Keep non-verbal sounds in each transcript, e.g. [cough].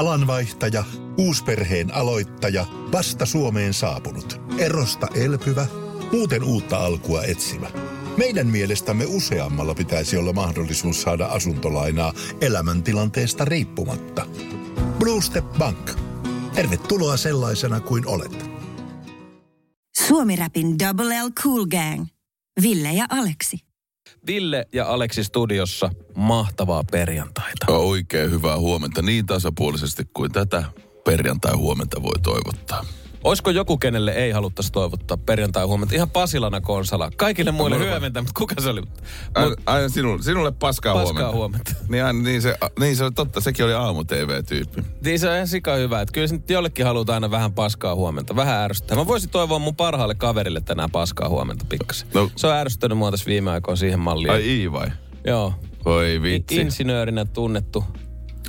Alanvaihtaja, uusperheen aloittaja, vasta Suomeen saapunut, erosta elpyvä, muuten uutta alkua etsimä. Meidän mielestämme useammalla pitäisi olla mahdollisuus saada asuntolainaa elämäntilanteesta riippumatta. Blue Step Bank. Tervetuloa sellaisena kuin olet. Suomi-rapin Double L Cool Gang. Ville ja Aleksi. Ville ja Aleksi studiossa. Mahtavaa perjantaita. Oikein hyvää huomenta niin tasapuolisesti kuin tätä perjantai-huomenta voi toivottaa. Olisiko joku, kenelle ei haluttaisi toivottaa perjantai huomenta? Ihan Pasilana Konsala. Kaikille muille hyöventä, mutta kuka se oli? Mut, Aina, sinulle, sinulle paskaa, Paskaa huomenta. huomenta. Niin, aina, niin, se, niin se on totta, sekin oli aamu-tv-tyyppi. niin se on ihan sika hyvä. Että kyllä se nyt jollekin halutaan aina vähän paskaa huomenta. Vähän ärsyttää. Mä voisin toivoa mun parhaalle kaverille tänään paskaa huomenta pikkasen. No. Se on ärsyttänyt mua tässä viime aikoina siihen malliin. Ai Ii vai? Joo. Voi vitsi. Insinöörinä tunnettu.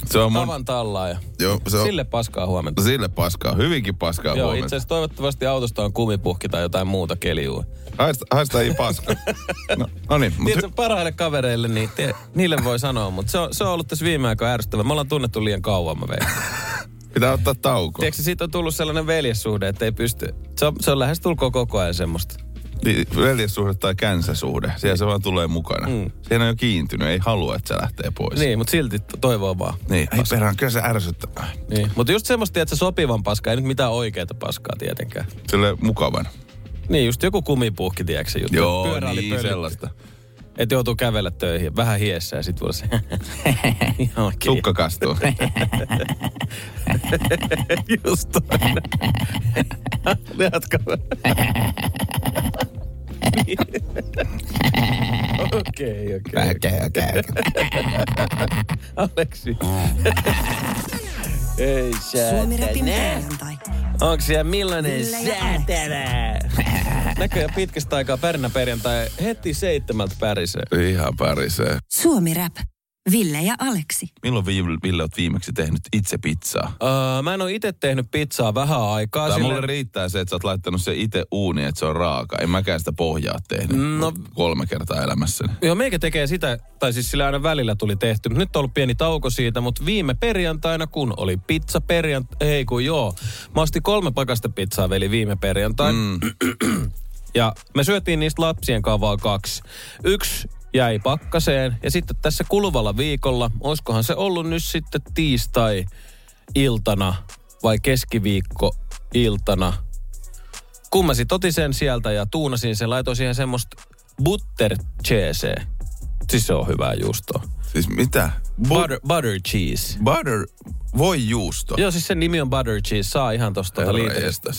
Se on mun... Tavan tallaaja. Joo, se on, Sille paskaa huomenta. Sille paskaa, hyvinkin paskaa Joo, huomenta. itse asiassa toivottavasti autosta on kumipuhki tai jotain muuta keliua. Haista, haista ei paska. [laughs] no, no niin, mutta Tiedätkö, parhaille kavereille, niin te, niille voi sanoa, mutta se on, se on ollut tässä viime aikoina ärsyttävää. Me ollaan tunnettu liian kauan, mä veikkaan. [laughs] pitää ottaa tauko. Tiedätkö, siitä on tullut sellainen veljessuhde, että ei pysty. Se on, se on lähes tulkoon koko ajan semmoista. Niin, Veljessuhde tai känsäsuhde, siellä se vaan tulee mukana. Mm. Siinä on jo kiintynyt, ei halua, että se lähtee pois. Niin, mutta silti to- toivoo vaan. Niin, ei perään, kyllä se ärsyttää. Niin. Mutta just semmoista, että se sopivan paskaa, ei nyt mitään oikeita paskaa tietenkään. Sille mukavan. Niin, just joku kumipuhki, tiedätkö se juttu? Joo, niin pölytty. sellaista. Että joutuu kävellä töihin, vähän hiessä ja sit voi se... [laughs] Sukka kastuu. [laughs] Just toinen. [laughs] Jatka. Okei, okei. Okei, okei. [laughs] Aleksi. Ei säätänä. Onko siellä millainen säätänä? Näköjään pitkästä aikaa pärinä perjantai heti seitsemältä pärisee. Ihan pärisee. Suomi-rap. Ville ja Aleksi. Milloin Ville, Ville olet viimeksi tehnyt itse pizzaa? Uh, mä en ole itse tehnyt pizzaa vähän aikaa. Tai sille- mulle riittää se, että sä oot laittanut se itse uuniin, että se on raaka. En mäkään sitä pohjaa tehnyt No- kolme kertaa elämässäni. Joo, meikä tekee sitä, tai siis sillä aina välillä tuli tehty. Nyt on ollut pieni tauko siitä, mutta viime perjantaina, kun oli pizza perjantai, ei kun joo. Mä ostin kolme pakastepizzaa veli viime perjantaina. Mm. [clears throat] Ja me syötiin niistä lapsien kanssa vaan kaksi. Yksi jäi pakkaseen ja sitten tässä kuluvalla viikolla, olisikohan se ollut nyt sitten tiistai-iltana vai keskiviikko-iltana. Kun mä sit otin sen sieltä ja tuunasin sen, laitoin siihen semmoista butter cheese. Siis se on hyvää juustoa. Siis mitä? Bu- Butter, butter cheese. butter, voi juusto. Joo, siis sen nimi on butter cheese. Saa ihan tosta tuota liiteristä.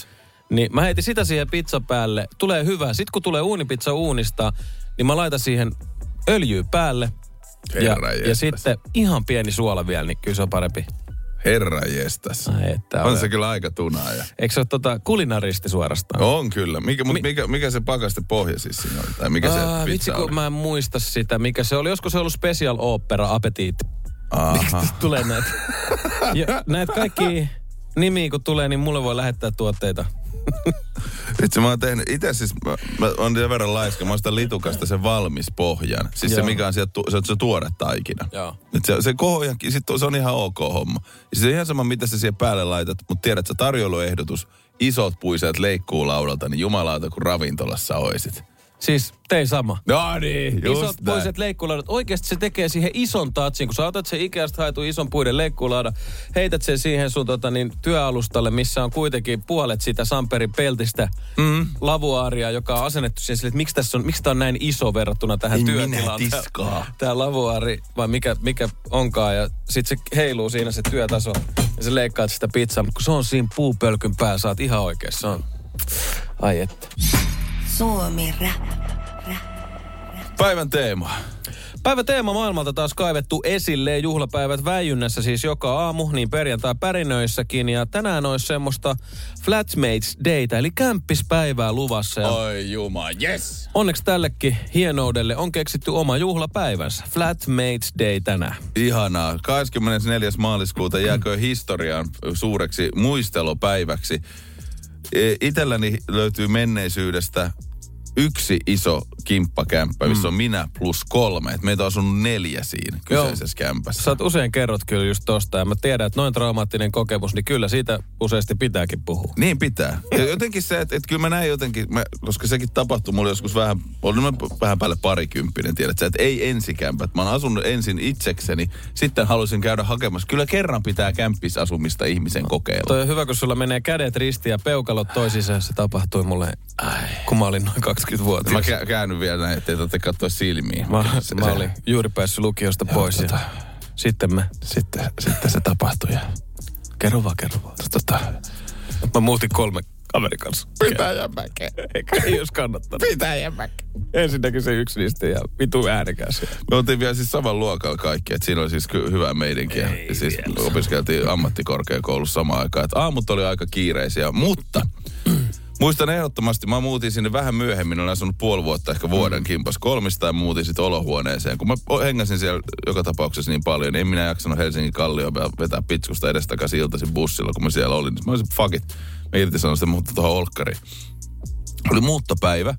Niin mä heitin sitä siihen pizza päälle. Tulee hyvä. Sitten kun tulee uunipizza uunista, niin mä laitan siihen öljyä päälle. Herra ja, ja sitten ihan pieni suola vielä, niin kyllä se on parempi. Herra jestas. Ai, että On ole. se kyllä aika tunaaja. Eikö se ole tota kulinaristi suorastaan? On kyllä. Mikä, Mi- mikä, mikä se pakaste pohja siis siinä oli? Tai mikä se Ah, pizza vitsi, oli? kun mä en muista sitä, mikä se oli. Olisiko se ollut Special Opera Appetit? Aha. Tulee näitä. [laughs] ja näitä kaikki nimiä kun tulee, niin mulle voi lähettää tuotteita. [laughs] Vitsi, mä oon tehnyt itse siis, mä, mä oon sen verran laiska, mä oon sitä litukasta sen valmis pohjan. Siis se Joo. mikä on sieltä, se on se tuore taikina. Joo. Et se, se kohoja, sit se on ihan ok homma. Ja se on ihan sama, mitä sä siihen päälle laitat, mutta tiedät sä tarjoiluehdotus, isot puiseet leikkuu laudalta, niin jumalauta kun ravintolassa oisit. Siis tein sama. No niin, just Isot näin. puiset leikkuulaudat. Oikeasti se tekee siihen ison tatsin, kun sä otat sen Ikeasta haetun ison puiden leikkuulaudan, heität sen siihen sun tota, niin, työalustalle, missä on kuitenkin puolet sitä Samperin peltistä mm. lavuaaria, joka on asennettu siihen sille, että miksi, tässä on, miksi tämä on näin iso verrattuna tähän Ei työtilaan. minä tää-. Tää lavuaari, vai mikä, mikä onkaan, ja sit se heiluu siinä se työtaso, ja se leikkaat sitä pizzaa, mutta kun se on siinä puupölkyn pää, sä oot ihan oikeassa. Se on, ai että. Suomi-rap. Päivän teema. Päivä teema maailmalta taas kaivettu esille. Juhlapäivät väijynnässä siis joka aamu, niin perjantai pärinöissäkin. Ja tänään olisi semmoista Flatmates Dayta, eli kämppispäivää luvassa. Ja Oi juma, yes! onneksi tällekin hienoudelle on keksitty oma juhlapäivänsä. Flatmates Day tänään. Ihanaa. 24. maaliskuuta jääkö historiaan suureksi muistelopäiväksi. E, Itelläni löytyy menneisyydestä yksi iso kimppakämppä, missä on minä plus kolme. Et meitä on asunut neljä siinä kyseisessä kämpässä. Sä oot usein kerrot kyllä just tosta ja mä tiedän, että noin traumaattinen kokemus, niin kyllä siitä useasti pitääkin puhua. Niin pitää. Ja jotenkin se, että, että kyllä mä näin jotenkin, mä, koska sekin tapahtui mulle joskus vähän, olin mä vähän päälle parikymppinen, tiedät sä, että ei ensikämpät. Mä oon asunut ensin itsekseni, sitten halusin käydä hakemassa. Kyllä kerran pitää kämppisasumista ihmisen kokeilla. Toi on hyvä, kun sulla menee kädet ristiin ja peukalot toisiinsa. Se tapahtui mulle, kun mä olin noin 20 vuotta. Mä kä- käännyn vielä näin, ettei te katsoa silmiin. Mä, Se- mä se- olin juuri päässyt lukiosta pois tota. ja sitten mä, Sitten, sitten se tapahtui ja kerro vaan, kerro vaan. tota, Mä muutin kolme kaverin kanssa. Pitäjänmäkeä. Eikä ei olisi kannattanut. Pitäjänmäkeä. Ensinnäkin se yksi niistä ja vitu äänekäs. Me oltiin vielä siis saman luokalla kaikki, että siinä oli siis ky- hyvää meidänkin. Ja siis opiskeltiin ammattikorkeakoulussa samaan aikaan. Että aamut oli aika kiireisiä, mutta muistan ehdottomasti, mä muutin sinne vähän myöhemmin, olen asunut puoli vuotta, ehkä vuoden kimpas kolmista ja muutin sitten olohuoneeseen. Kun mä hengäsin siellä joka tapauksessa niin paljon, niin en minä jaksanut Helsingin kallioon vetää pitskusta edestakaisin iltaisin bussilla, kun mä siellä olin. Mä olisin, fuck it, mä irtisanoin sitä mutta tuohon olkkariin. Oli muuttopäivä.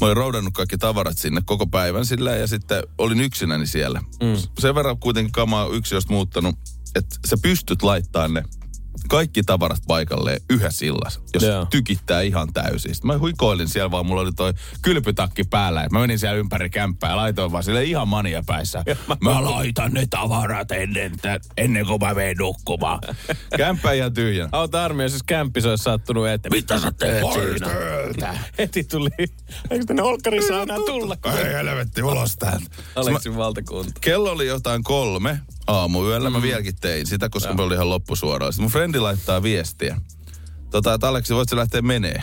Mä olin roudannut kaikki tavarat sinne koko päivän sillä ja sitten olin yksinäni siellä. Mm. Sen verran kuitenkin kamaa yksi jos muuttanut, että sä pystyt laittamaan ne kaikki tavarat paikalleen yhdessä illassa, jos Joo. tykittää ihan täysin. Sitten mä huikoilin siellä vaan, mulla oli toi kylpytakki päällä. Et mä menin siellä ympäri kämppää ja laitoin vaan sille ihan mania päissä. Mä laitan ne tavarat ennen, ennen kuin mä menen nukkumaan. [laughs] Kämppä ihan tyhjänä. Auta armias, jos kämppis olisi sattunut eteen. Mitä sä teet siinä? Heti tuli. Eikö tänne olkkariin saa enää tulla? Ei helvetti, ulos täältä. Aleksin valtakunta. Kello oli jotain kolme aamuyöllä. Mä vieläkin tein sitä, koska mä olin ihan loppusuoralla. Sitten mun frendi laittaa viestiä. Tota, että Aleksi, voit sä lähteä menee? [laughs]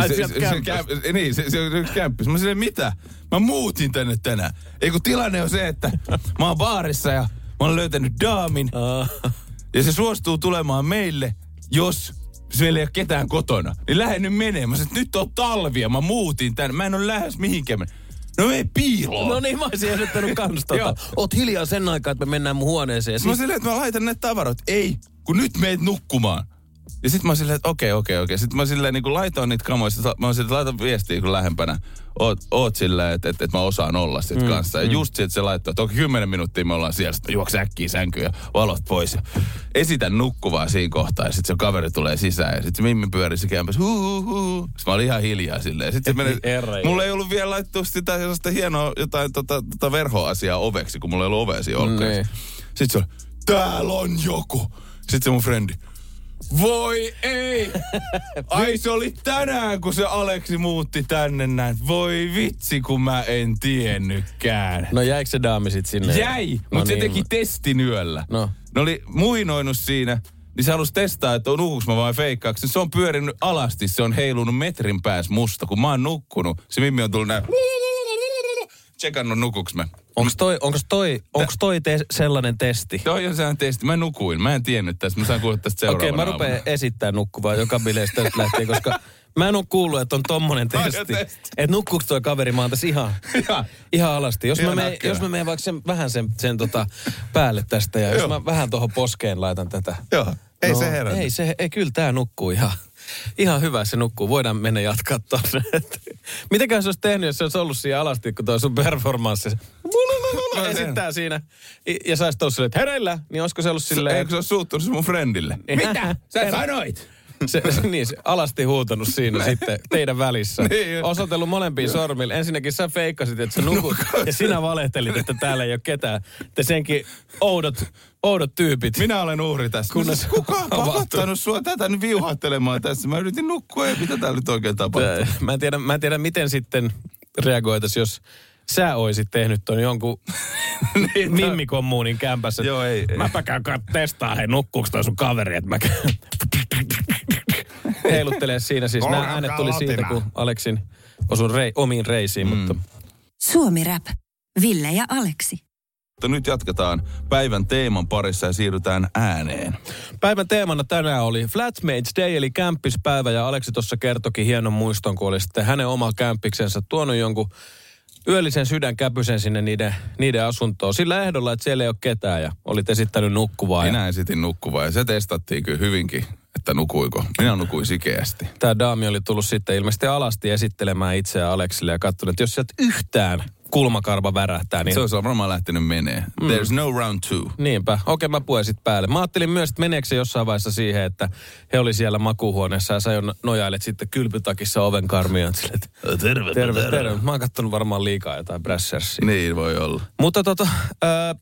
Ai, se, se, se, kämp- niin, se, se on yksi kämppis. Mä silleen, mitä? Mä muutin tänne tänään. Ei kun tilanne on se, että [laughs] mä oon baarissa ja mä oon löytänyt daamin. Ja se suostuu tulemaan meille, jos meillä ei ole ketään kotona. Niin lähden nyt menemään. Mä sanoin, nyt on talvia, mä muutin tänne. Mä en ole lähes mihinkään. No ei piiloon. No niin, mä olisin ehdottanut kans tota. [laughs] Oot hiljaa sen aikaa, että me mennään mun huoneeseen. Mä Siis, silleen, että mä laitan ne tavarat. Ei, kun nyt meet nukkumaan. Ja sit mä oon silleen, että okei, okei, okei. Sitten mä silleen niin laitoin niitä kamoja. Sit Mä oon silleen, että laitan viestiä kun lähempänä. Oot, oot silleen, että, että, että mä osaan olla sit mm, kanssa. Ja just sit se laittoi, että okei, kymmenen minuuttia me ollaan siellä. Sitten mä juoksen äkkiä sänkyyn ja valot pois. Ja esitän nukkuvaa siinä kohtaa. Ja sit se kaveri tulee sisään. Ja sit se Mimmi pyörii se kämpäs. Huu, huu, huu. Sitten mä olin ihan hiljaa silleen. Ja sit se meni, mulla ei ollut vielä laittu sitä sellaista hienoa jotain tota, tota verhoasiaa oveksi, kun mulla ei ollut ovea siinä olkkarissa. Niin. Sitten se on, täällä on joku. Sitten se mun frendi, voi ei! [laughs] Ai se oli tänään, kun se Aleksi muutti tänne näin. Voi vitsi, kun mä en tiennytkään. no jäikö se daami sit sinne? Jäi, no mutta se niin, teki mä- testin yöllä. No. Ne oli muinoinut siinä, niin se halusi testaa, että nukuks mä vai feikkaaks. Se on pyörinyt alasti, se on heilunut metrin päässä musta. Kun mä oon nukkunut, se Mimmi on tullut näin. Tsekannut nukuks mä. Onks toi, onks toi, onks toi te- sellainen testi? Toi on sehän testi. Mä nukuin. Mä en tiennyt tästä. Mä saan kuulla tästä Okei, seuraavana mä rupean esittämään nukkuvaa joka bileistä tästä lähtien, koska mä en ole kuullut, että on tommonen testi. testi. Että nukkuuko toi kaveri, mä oon tässä ihan, Ihan. ihan alasti. Jos mä, Ihan menen, näkkärä. jos mä menen vaikka sen, vähän sen, sen tota päälle tästä ja jos Joo. mä vähän tuohon poskeen laitan tätä. Joo. Ei se herännyt. Ei, se, ei, kyllä tää nukkuu ihan, ihan hyvä se nukkuu. Voidaan mennä jatkaa tonne. Mitenköhän se olisi tehnyt, jos se olisi ollut siinä alasti, kun toi sun performanssi esittää siinä. Ja ollut silleen, että hereillä, niin olisiko se ollut silleen... Eikö se ole suuttunut mun friendille? Mitä? Sä sanoit? Se, niin, se alasti huutanut siinä sitten teidän välissä. Niin. Osoitellut molempiin sormille. Ensinnäkin sä feikkasit, että sä nukut. ja sinä valehtelit, että täällä ei ole ketään. Te senkin oudot, oudot tyypit. Minä olen uhri tässä. Kunnes Kunnes kuka on pakottanut sua tätä nyt viuhattelemaan tässä? Mä yritin nukkua ja mitä täällä nyt oikein tapahtuu? Mä en, tiedä, mä en tiedä, miten sitten reagoitaisiin, jos sä oisit tehnyt ton jonkun [laughs] Niin, mimmikommuunin kämpässä. Joo, ei, ei. Mäpä käyn testaa, hei nukkuuko toi sun kaveri, että mä käyn heiluttelee siinä. Siis nämä äänet tuli siitä, latina. kun Aleksin osun rei, omiin reisiin, mm. mutta Suomi Rap. Ville ja Aleksi. Mutta nyt jatketaan päivän teeman parissa ja siirrytään ääneen. Päivän teemana tänään oli Flatmates Day, eli kämppispäivä, ja Aleksi tuossa kertokin hienon muiston, kun oli sitten hänen oma kämppiksensä tuonut jonkun yöllisen sydänkäpysen sinne niiden, niiden asuntoon. Sillä ehdolla, että siellä ei ole ketään, ja olit esittänyt nukkuvaa. Ja, Minä esitin nukkuvaa ja se testattiin kyllä hyvinkin. että nukuiko. Minä nukuin sikeästi. Tämä daami oli tullut sitten ilmeisesti alasti esittelemään itseään Aleksille ja katsonut, että jos sieltä yhtään kulmakarva värähtää, niin... Se olisi varmaan lähtenyt menee. Mm. There's no round two. Niinpä. Okei, mä puen sit päälle. Mä ajattelin myös, että meneekö se jossain vaiheessa siihen, että he oli siellä makuuhuoneessa ja sä jo nojailet sitten kylpytakissa oven. Sille, että Terve, terve, terve. Mä oon kattonut varmaan liikaa jotain Brashersia. Niin voi olla. Mutta tota,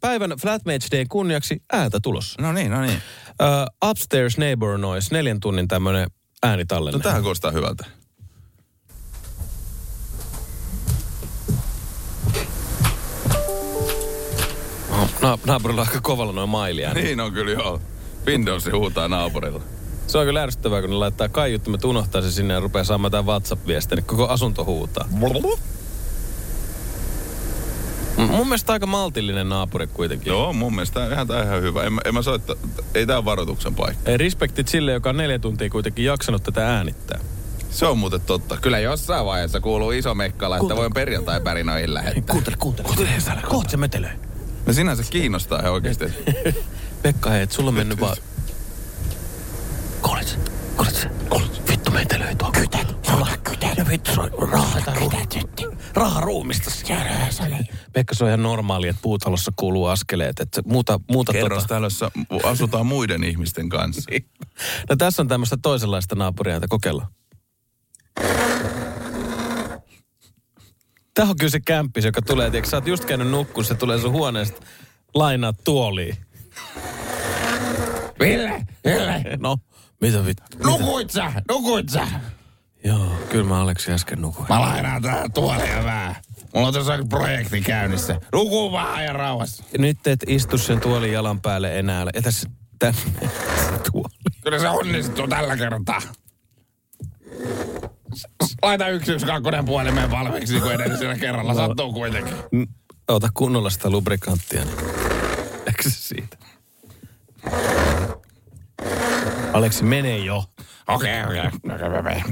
päivän Flatmates Day kunniaksi ääntä tulossa. No niin, no niin. Ää, Upstairs Neighbor Noise, neljän tunnin tämmönen äänitallenne. No tähän kuulostaa hyvältä. Na- naapurilla on aika kovalla noin mailia. Niin. Niin on kyllä joo. Windows huutaa naapurilla. Se on kyllä ärsyttävää, kun ne laittaa kaiuttimet, unohtaa se sinne ja rupeaa saamaan jotain WhatsApp-viestejä, niin koko asunto huutaa. M- Mun mielestä aika maltillinen naapuri kuitenkin. Joo, mun mielestä ihan tää ihan hyvä. En, mä- en mä soita, ei tää varoituksen paikka. Ei respektit sille, joka on neljä tuntia kuitenkin jaksanut tätä äänittää. Se on muuten totta. Kyllä jossain vaiheessa kuuluu iso mekkala, että voin perjantai-pärinöihin lähettää. Kuuntele, kuuntele. Kuuntele, kuuntele. Kohta se metelöi. No sinänsä kiinnostaa ihan oikeasti. [laughs] Pekka, hei, et sulla on mennyt vaan... Kuulit? Kuulit? Kuulit Vittu metelöi tuo. Kytät. Sulla kytät. Ja vittu se on raha tai Raha ruumista. Pekka, se on ihan normaali, että puutalossa kuuluu askeleet. Että muuta, muuta Kerros tota... täällä asutaan muiden ihmisten kanssa. [laughs] No tässä on tämmöistä toisenlaista naapuria, että kokeilla. Tämä on kyllä se kämppis, joka tulee, tiedätkö, sä oot just käynyt nukkuun, se tulee sun huoneesta lainaa tuoliin. Ville, Ville. No, mitä vittu? Nukuit sä, nukuit sä. Joo, kyllä mä Aleksi äsken nukuin. Mä lainaan tää tuolia vähän. Mulla on tässä projekti käynnissä. Nuku vaan ja rauhassa. Nyt et istu sen tuolin jalan päälle enää. Etä se tänne se [laughs] tuoli. Kyllä se onnistuu tällä kertaa. Laita yksi yksi kakkonen puhelimeen valmiiksi niin kuin edellisellä kerralla. Sattuu kuitenkin. Ota kunnolla sitä lubrikanttia. Niin. Eikö se siitä? Aleksi, mene jo. Okei, okei. okei.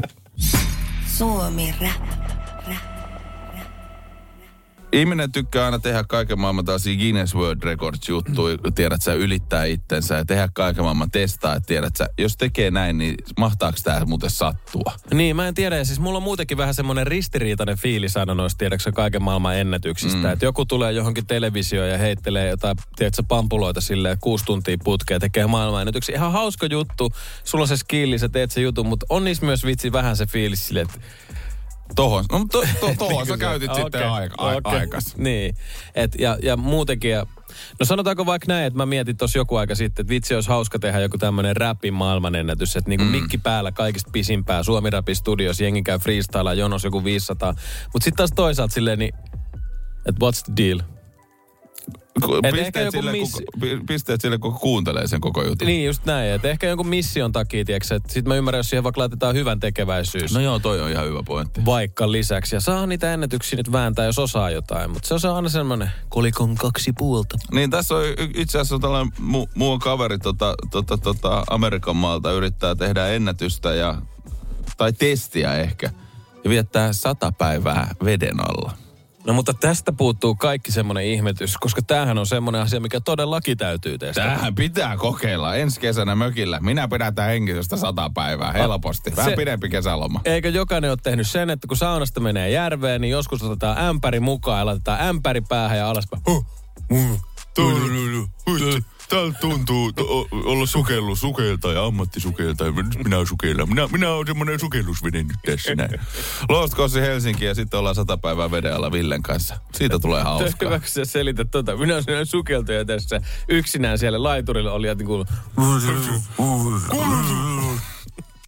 Suomi Rap. Ihminen tykkää aina tehdä kaiken maailman tällaisia Guinness World Records juttuja, tiedät sä, ylittää itsensä ja tehdä kaiken maailman testaa, että tiedät sä, jos tekee näin, niin mahtaako tämä muuten sattua? Niin, mä en tiedä. Ja siis mulla on muutenkin vähän semmoinen ristiriitainen fiilis aina noista, tiedätkö kaiken maailman ennätyksistä. Mm. Että joku tulee johonkin televisioon ja heittelee jotain, tiedätkö, pampuloita silleen kuusi tuntia putkea tekee maailman ennätyksiä. Ihan hauska juttu. Sulla on se skilli, sä teet se jutun, mutta on niissä myös vitsi vähän se fiilis silleen, että Tohon, no to, to, [laughs] tohon sä Niin käytit se- sitten aika, a, okei. aikas. Niin, et, ja, ja muutenkin, ja, no sanotaanko vaikka näin, että mä mietin tuossa joku aika sitten, että vitsi olisi hauska tehdä joku tämmöinen räpin maailmanennätys, että niinku mm. mikki päällä kaikista pisimpää, Suomi Rapin studios, jengi käy freestylaa, jonos joku 500, mutta sitten taas toisaalta silleen, niin, että what's the deal? Pisteet sille, kuka, pi- pisteet sille, kuka kuuntelee sen koko jutun. Niin just näin, että ehkä jonkun mission takia, tiedätkö, että sit mä ymmärrän, jos siihen vaikka laitetaan hyvän tekeväisyys. No joo, toi on ihan hyvä pointti. vaikka lisäksi. Ja saa niitä ennätyksiä nyt vääntää, jos osaa jotain. Mutta se on aina semmoinen kolikon kaksi puolta. Niin tässä on itse asiassa tällainen mu, muu kaveri tota, tota, tota, Amerikan maalta yrittää tehdä ennätystä ja, tai testiä ehkä. Ja viettää sata päivää veden alla. No mutta tästä puuttuu kaikki semmoinen ihmetys, koska tämähän on semmoinen asia, mikä todellakin täytyy testata. Tähän pitää kokeilla ensi kesänä mökillä. Minä pidätään henkisestä sata päivää helposti. Vähän Se- pidempi kesäloma. Eikö jokainen ole tehnyt sen, että kun saunasta menee järveen, niin joskus otetaan ämpäri mukaan ja laitetaan ämpäri päähän ja alaspäin. Huh, huh, Täällä tuntuu to- olla sukellu, sukeltaja, ammattisukeltaja. Nyt minä sukellan. Minä, minä olen semmoinen sukellusvene nyt tässä näin. Lost Coast Helsinki ja sitten ollaan sata päivää veden alla Villen kanssa. Siitä tulee hauskaa. Hyvä, kun sä selität tota. Minä olen sellainen sukeltaja tässä. Yksinään siellä laiturilla oli niin kuin,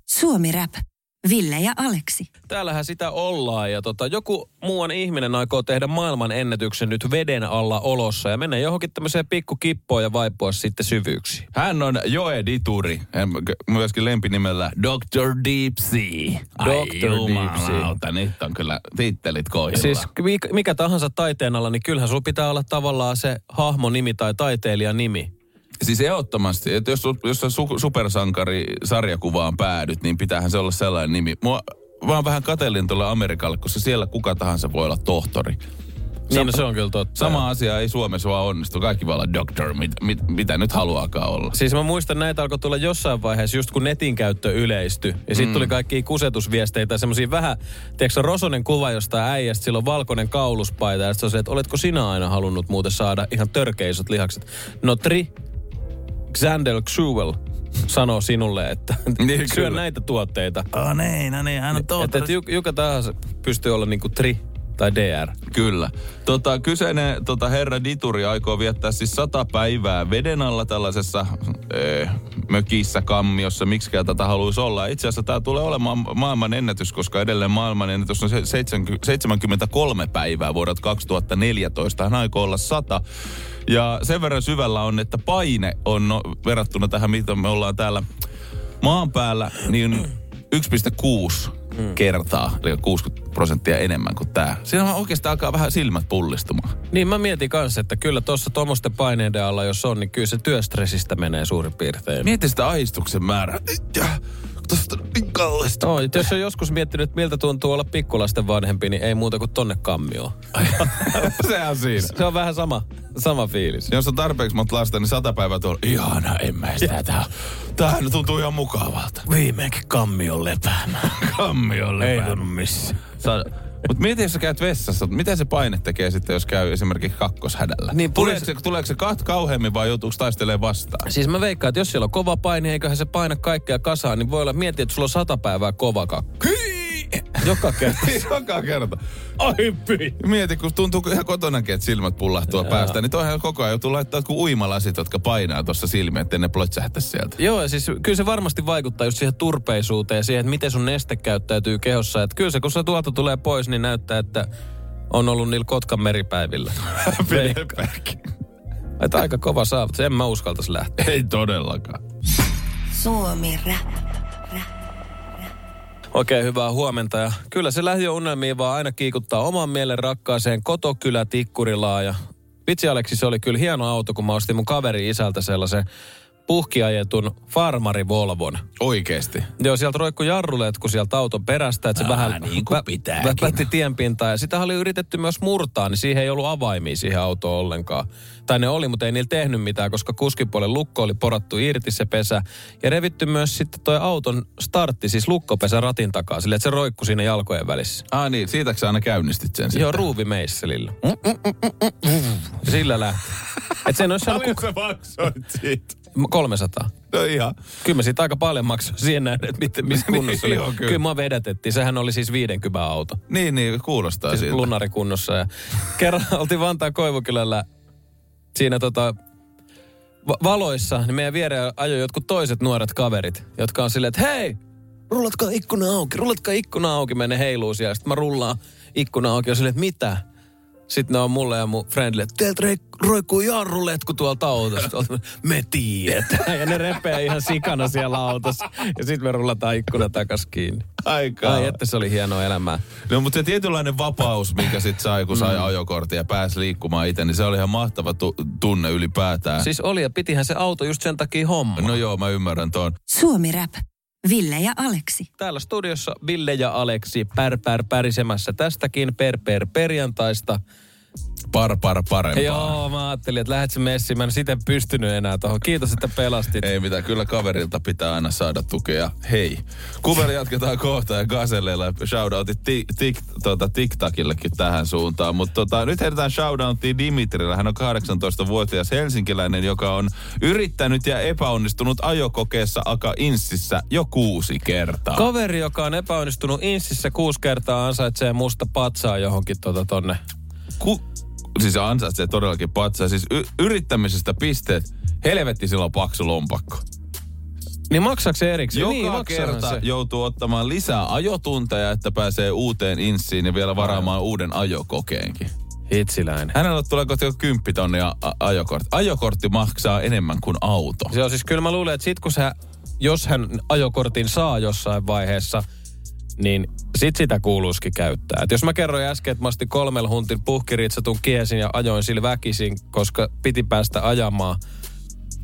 Suomi Rap. Ville ja Aleksi. Täällähän sitä ollaan ja tota, joku muuan ihminen aikoo tehdä maailman ennätyksen nyt veden alla olossa ja mennä johonkin tämmöiseen pikkukippoon ja vaipua sitten syvyyksiin. Hän on Joe Dituri, hän myöskin lempinimellä Dr. Deep Sea. Dr. Deep Sea. nyt on kyllä tittelit kohdilla. Siis mikä, mikä tahansa taiteen alla, niin kyllähän sulla pitää olla tavallaan se hahmonimi tai taiteilijan nimi. Siis ehdottomasti, että jos, jos su- supersankari sarjakuvaan päädyt, niin pitäähän se olla sellainen nimi. Mua, mä oon vähän katellin tuolle Amerikalle, koska siellä kuka tahansa voi olla tohtori. Niin, no se on kyllä totta. Sama asia ei Suomessa vaan onnistu. Kaikki vaan olla doctor, mit, mit, mitä nyt haluaakaan olla. Siis mä muistan, näitä alkoi tulla jossain vaiheessa, just kun netin käyttö yleistyi. Ja sitten mm. tuli kaikki kusetusviesteitä, semmoisia vähän, tiedätkö Rosonen kuva jostain äijästä, sillä on valkoinen kauluspaita. Ja sitten on se, että oletko sinä aina halunnut muuten saada ihan törkeisot lihakset. No tri, Xandel Xewell sanoo sinulle, että [laughs] Niin, syö kyllä. näitä tuotteita. Oh, niin, no niin, hän on Että, että juk- joka tahansa pystyy olla niinku tri tai DR. Kyllä. Tota, kyseinen tota, herra Dituri aikoo viettää siis sata päivää veden alla tällaisessa ee, mökissä, kammiossa, miksikään tätä haluaisi olla. Itse asiassa tämä tulee olemaan maailman ennätys, koska edelleen maailman ennätys on se 70 73 päivää vuodelta 2014. Hän aikoo olla 100. Ja sen verran syvällä on, että paine on no, verrattuna tähän, mitä me ollaan täällä maan päällä, niin 1,6 kertaa, eli 60 prosenttia enemmän kuin tämä. Siinä oikeastaan alkaa vähän silmät pullistumaan. Niin mä mietin kanssa, että kyllä tuossa tuommoisten paineiden alla, jos on, niin kyllä se työstressistä menee suurin piirtein. Mieti sitä ahistuksen määrää. Kallista. Oh, jos on joskus miettinyt, että miltä tuntuu olla pikkulasten vanhempi, niin ei muuta kuin tonne kammioon. [laughs] Sehän siinä. Se on vähän sama, sama fiilis. Jos on tarpeeksi monta lasta, niin sata päivää tuolla. Ihana, en mä sitä. Tää, tämähän tuntuu ihan mukavalta. Viimeinkin kammion lepäämään. Kammiolle. Ei tunnu missä. Mutta mieti, jos sä käyt vessassa, mitä se paine tekee sitten, jos käy esimerkiksi kakkoshädällä? Niin, tuleeko, se, tuleeko se kat kauheammin vai joutuuko taistelemaan vastaan? Siis mä veikkaan, että jos siellä on kova paine, eiköhän se paina kaikkea kasaan, niin voi olla, mieti, että sulla on sata päivää kova kakku. [laughs] Joka kerta. [laughs] Joka kerta. Ai pyi. Mieti, kun tuntuu ihan kotonakin, että silmät pullahtuu päästä, niin toihan koko ajan joutuu laittaa jotkut uimalasit, jotka painaa tuossa silmiä, ettei ne plötsähtäisi sieltä. Joo, ja siis kyllä se varmasti vaikuttaa just siihen turpeisuuteen ja siihen, että miten sun neste käyttäytyy kehossa. Että kyllä se, kun se tuolta tulee pois, niin näyttää, että on ollut niillä Kotkan meripäivillä. [laughs] Pidempäänkin. Että aika kova saavutus. En mä uskaltaisi lähteä. Ei todellakaan. Suomi Rap. Oikein hyvää huomenta. Ja kyllä se lähiöunelmiin vaan aina kiikuttaa oman mielen rakkaaseen kotokylä Tikkurilaa. Ja vitsi Aleksi, se oli kyllä hieno auto, kun mä ostin mun kaveri isältä sellaisen puhkiajetun farmari Volvon. Oikeesti. Joo, sieltä roikkui jarruletku sieltä auton perästä, että se Aa, vähän niin kuin pitääkin. vätti tienpintaa. Ja sitä oli yritetty myös murtaa, niin siihen ei ollut avaimia siihen autoon ollenkaan. Tai ne oli, mutta ei niillä tehnyt mitään, koska kuskipuolen lukko oli porattu irti se pesä. Ja revitty myös sitten toi auton startti, siis lukkopesä ratin takaa, sille että se roikkui siinä jalkojen välissä. Ah niin, siitäkö sä aina käynnistit sen Joo, sitten? ruuvimeisselillä. Ja sillä lähti. Et sen olisi saanut kuka... maksoit siitä? 300. No ihan. Kyllä mä siitä aika paljon maksoin siihen nähden, että mit- missä [laughs] kunnossa oli. Joo, kyllä. kyllä mä vedetettiin. Sehän oli siis 50 auto. Niin, niin, kuulostaa Siis siltä. lunarikunnossa. Ja kerran [laughs] oltiin Vantaan Koivukylällä siinä tota, va- valoissa, niin meidän viereen ajoi jotkut toiset nuoret kaverit, jotka on silleen, että hei, rullatkaa ikkuna auki, rullatkaa ikkuna auki, menee heiluu siellä. Sitten mä rullaan ikkuna auki ja silleen, että mitä? Sitten ne on mulle ja mun friendille, että teiltä roikkuu jarruletku tuolta autosta. Me tiedetään. Ja ne repee ihan sikana siellä autossa. Ja sitten me rullataan ikkuna takas kiinni. Aikaa. Ai että se oli hienoa elämää. No, mutta se tietynlainen vapaus, mikä sit sai, kun sai ajokortin ja pääsi liikkumaan itse, niin se oli ihan mahtava tu- tunne ylipäätään. Siis oli ja pitihän se auto just sen takia homma. No joo, mä ymmärrän ton. Suomi Rap. Ville ja Aleksi. Täällä studiossa Ville ja Aleksi pär pär pärisemässä tästäkin per per perjantaista. Par par parempaa. Joo, mä ajattelin, että lähdet se messiin. Mä en siten pystynyt enää tuohon. Kiitos, että pelastit. Ei mitään, kyllä kaverilta pitää aina saada tukea. Hei, kuveri jatketaan kohta ja Gazelleilla shoutoutit ti, tik, tota, TikTokillekin tähän suuntaan. Mutta tota, nyt heitetään shoutoutiin Dimitrille. Hän on 18-vuotias helsinkiläinen, joka on yrittänyt ja epäonnistunut ajokokeessa Aka Inssissä jo kuusi kertaa. Kaveri, joka on epäonnistunut Insissä kuusi kertaa, ansaitsee musta patsaa johonkin tota tonne. Ku, siis ansaitsee todellakin patsaa. Siis y- yrittämisestä pisteet. Helvetti sillä on paksu lompakko. Niin maksaako se erikseen? Joka niin, kerta se. joutuu ottamaan lisää ajotunteja, että pääsee uuteen inssiin ja vielä varaamaan uuden ajokokeenkin. Hitsiläinen. Hänellä tulee kohta jo 10 tonnia a- ajokortti. Ajokortti maksaa enemmän kuin auto. Se on siis kyllä mä luulen, että sit kun sä, jos hän ajokortin saa jossain vaiheessa, niin sit sitä kuuluisikin käyttää. Et jos mä kerroin äsken, että mä ostin kolmella huntin puhkiritsatun kiesin ja ajoin sillä väkisin, koska piti päästä ajamaan,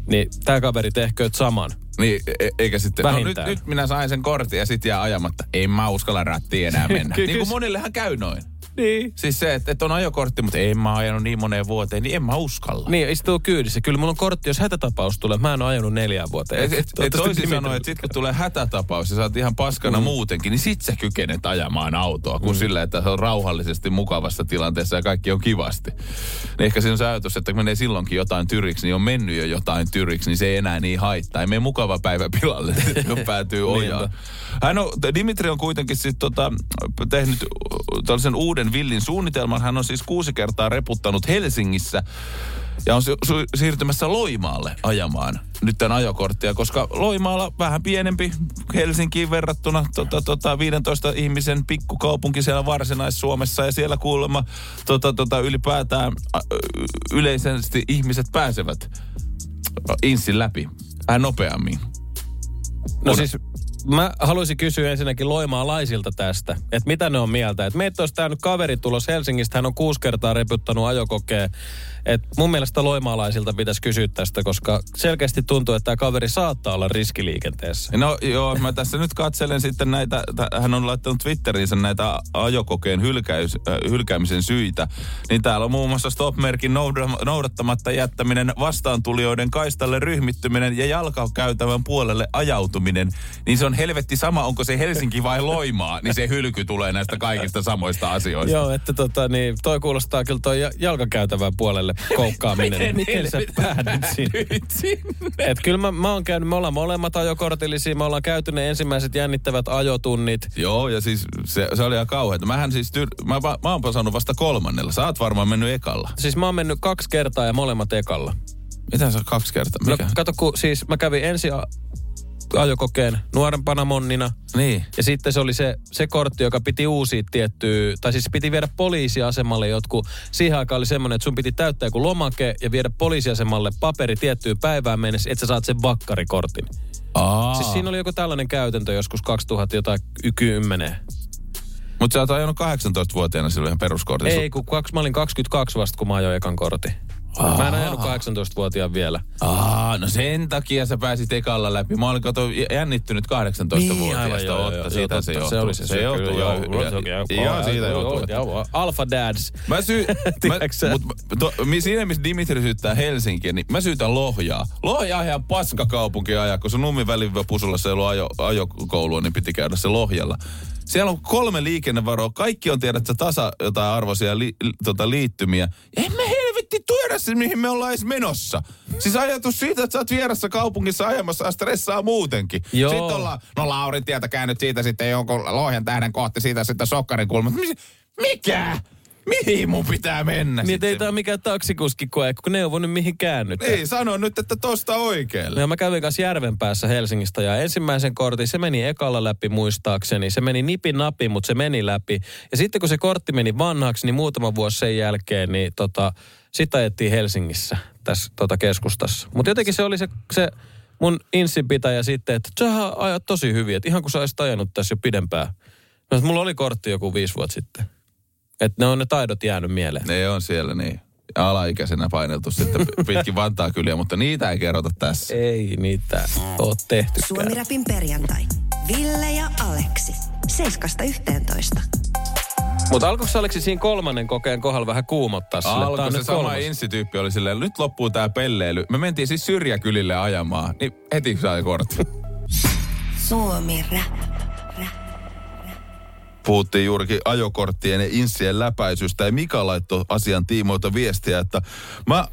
niin tämä kaveri tehkööt saman. Niin, e- eikä sitten, no nyt, nyt minä sain sen kortin ja sit jää ajamatta. Ei mä uskalla rattiin enää mennä. [laughs] Niin kuin monillehan käy noin. Niin. Siis se, että, että on ajokortti, mutta en mä ajanut niin moneen vuoteen, niin en mä uskalla. Niin, istuu kyydissä. Kyllä mulla on kortti, jos hätätapaus tulee. Mä en ole ajanut neljään vuoteen. Et, et, et toisin sanoen, että sit kun tulee hätätapaus ja sä oot ihan paskana mm. muutenkin, niin sit sä kykenet ajamaan autoa, kuin mm. sillä, että se on rauhallisesti mukavassa tilanteessa ja kaikki on kivasti. Niin ehkä siinä on se ajatus, että kun menee silloinkin jotain tyriksi, niin on mennyt jo jotain tyriksi, niin se ei enää niin haittaa. Ei mene mukava päivä pilalle, [laughs] kun päätyy ojaan. Hän on, Dimitri on kuitenkin siis tota, tehnyt tällaisen uuden villin suunnitelman. Hän on siis kuusi kertaa reputtanut Helsingissä ja on su- siirtymässä Loimaalle ajamaan nyt tämän ajokorttia, koska Loimaalla vähän pienempi Helsinkiin verrattuna tota, tota, 15 ihmisen pikkukaupunki siellä Varsinais-Suomessa ja siellä kuulemma tota, tota, ylipäätään yleisesti ihmiset pääsevät insin läpi vähän nopeammin. No siis mä haluaisin kysyä ensinnäkin loimaalaisilta tästä, että mitä ne on mieltä. Että meitä olisi tää nyt kaveri tulos Helsingistä, hän on kuusi kertaa reputtanut ajokokeen. Et mun mielestä loimaalaisilta pitäisi kysyä tästä, koska selkeästi tuntuu, että tämä kaveri saattaa olla riskiliikenteessä. No joo, mä tässä nyt katselen sitten näitä, hän on laittanut Twitteriinsä näitä ajokokeen hylkäys, äh, hylkäämisen syitä. Niin täällä on muun muassa stop-merkin nouda- noudattamatta jättäminen, vastaantulijoiden kaistalle ryhmittyminen ja jalkakäytävän puolelle ajautuminen. Niin se on helvetti sama, onko se Helsinki vai Loimaa, niin se hylky tulee näistä kaikista samoista asioista. Joo, että tota, niin, toi kuulostaa kyllä toi ja- jalkakäytävän puolelle koukkaaminen. Miten Miten sä päädyt sinne? Sinne. Et kyllä mä, mä oon käynyt, me ollaan molemmat ajokortillisia, me ollaan käyty ne ensimmäiset jännittävät ajotunnit. Joo, ja siis se, se oli ihan kauheata. Mähän siis, tyr- mä, va- mä oon saanut vasta kolmannella. Sä oot varmaan mennyt ekalla. Siis mä oon mennyt kaksi kertaa ja molemmat ekalla. Mitä sä kaksi kertaa? Mikä? No kato, kun siis mä kävin ensi a- ajokokeen nuorempana monnina. niin. Ja sitten se oli se, se kortti, joka piti uusia tiettyä, tai siis piti viedä poliisiasemalle jotkut. Siihen aikaan oli semmoinen, että sun piti täyttää joku lomake ja viedä poliisiasemalle paperi tiettyyn päivään mennessä, että sä saat sen vakkarikortin. Aa. Siis siinä oli joku tällainen käytäntö joskus 2000 jotain 10. Mutta sä oot ajanut 18-vuotiaana silloin ihan peruskortin. Ei, kun kaksi, mä olin 22 vasta, kun mä ajoin ekan kortin. Mä en ajanut 18-vuotiaan vielä. Aa, no sen takia sä pääsit ekalla läpi. Mä olin kato jännittynyt 18-vuotiaasta. Niin, joo, joo, siitä se johtuu. Se oli se, se johtuu, joo. joo, siitä johtuu. että- Alpha Dads. Mä syy... [laughs] Siinä missä Dimitri syyttää Helsinkiä, niin mä syytän Lohjaa. Lohja on ihan paskakaupunki ajaa, kun sun nummi välipusulla ei ollut ajo, ajokoulua, niin piti käydä se Lohjalla. Siellä on kolme liikennevaroa. Kaikki on tiedät, tasa jotain arvoisia li, tota, liittymiä. Ja en tiedä se, mihin me ollaan edes menossa. Siis ajatus siitä, että sä oot vieressä kaupungissa ajamassa ja stressaa muutenkin. Joo. Sitten ollaan, no Laurin tietä käynyt siitä sitten jonkun Lohjan tähden kohti siitä sitten sokkarin kulmasta. Mikä? Mihin mun pitää mennä Niin ei tää mikään taksikuski koe, kun neuvo nyt mihin käännyt. Ei, sano nyt, että tosta oikealle. Ja mä kävin kanssa järven päässä Helsingistä ja ensimmäisen kortin, se meni ekalla läpi muistaakseni. Se meni nipin napi, mutta se meni läpi. Ja sitten kun se kortti meni vanhaksi, niin muutama vuosi sen jälkeen, niin tota, sitä ajettiin Helsingissä tässä tota keskustassa. Mutta jotenkin se oli se, se mun insinpitäjä sitten, että sä ajat tosi hyvin, että ihan kun sä olisit ajanut tässä jo pidempään. No, mulla oli kortti joku viisi vuotta sitten. Että ne on ne taidot jäänyt mieleen. Ne on siellä niin. Alaikäisenä paineltu sitten [laughs] pitkin Vantaa kyliä, mutta niitä ei kerrota tässä. Ei niitä ole tehtykään. Suomi-räpin perjantai. Ville ja Aleksi. 7.11. Mutta alkoiko se Aleksi siinä kolmannen kokeen kohdalla vähän kuumottaa sille? Alkoi on se nyt sama kolmas. insityyppi oli silleen, nyt loppuu tää pelleily. Me mentiin siis syrjäkylille ajamaan, niin heti sai kortti. Suomi-rap. Puhuttiin juurikin ajokorttien ja insien läpäisystä ja Mika laittoi asian tiimoilta viestiä, että mä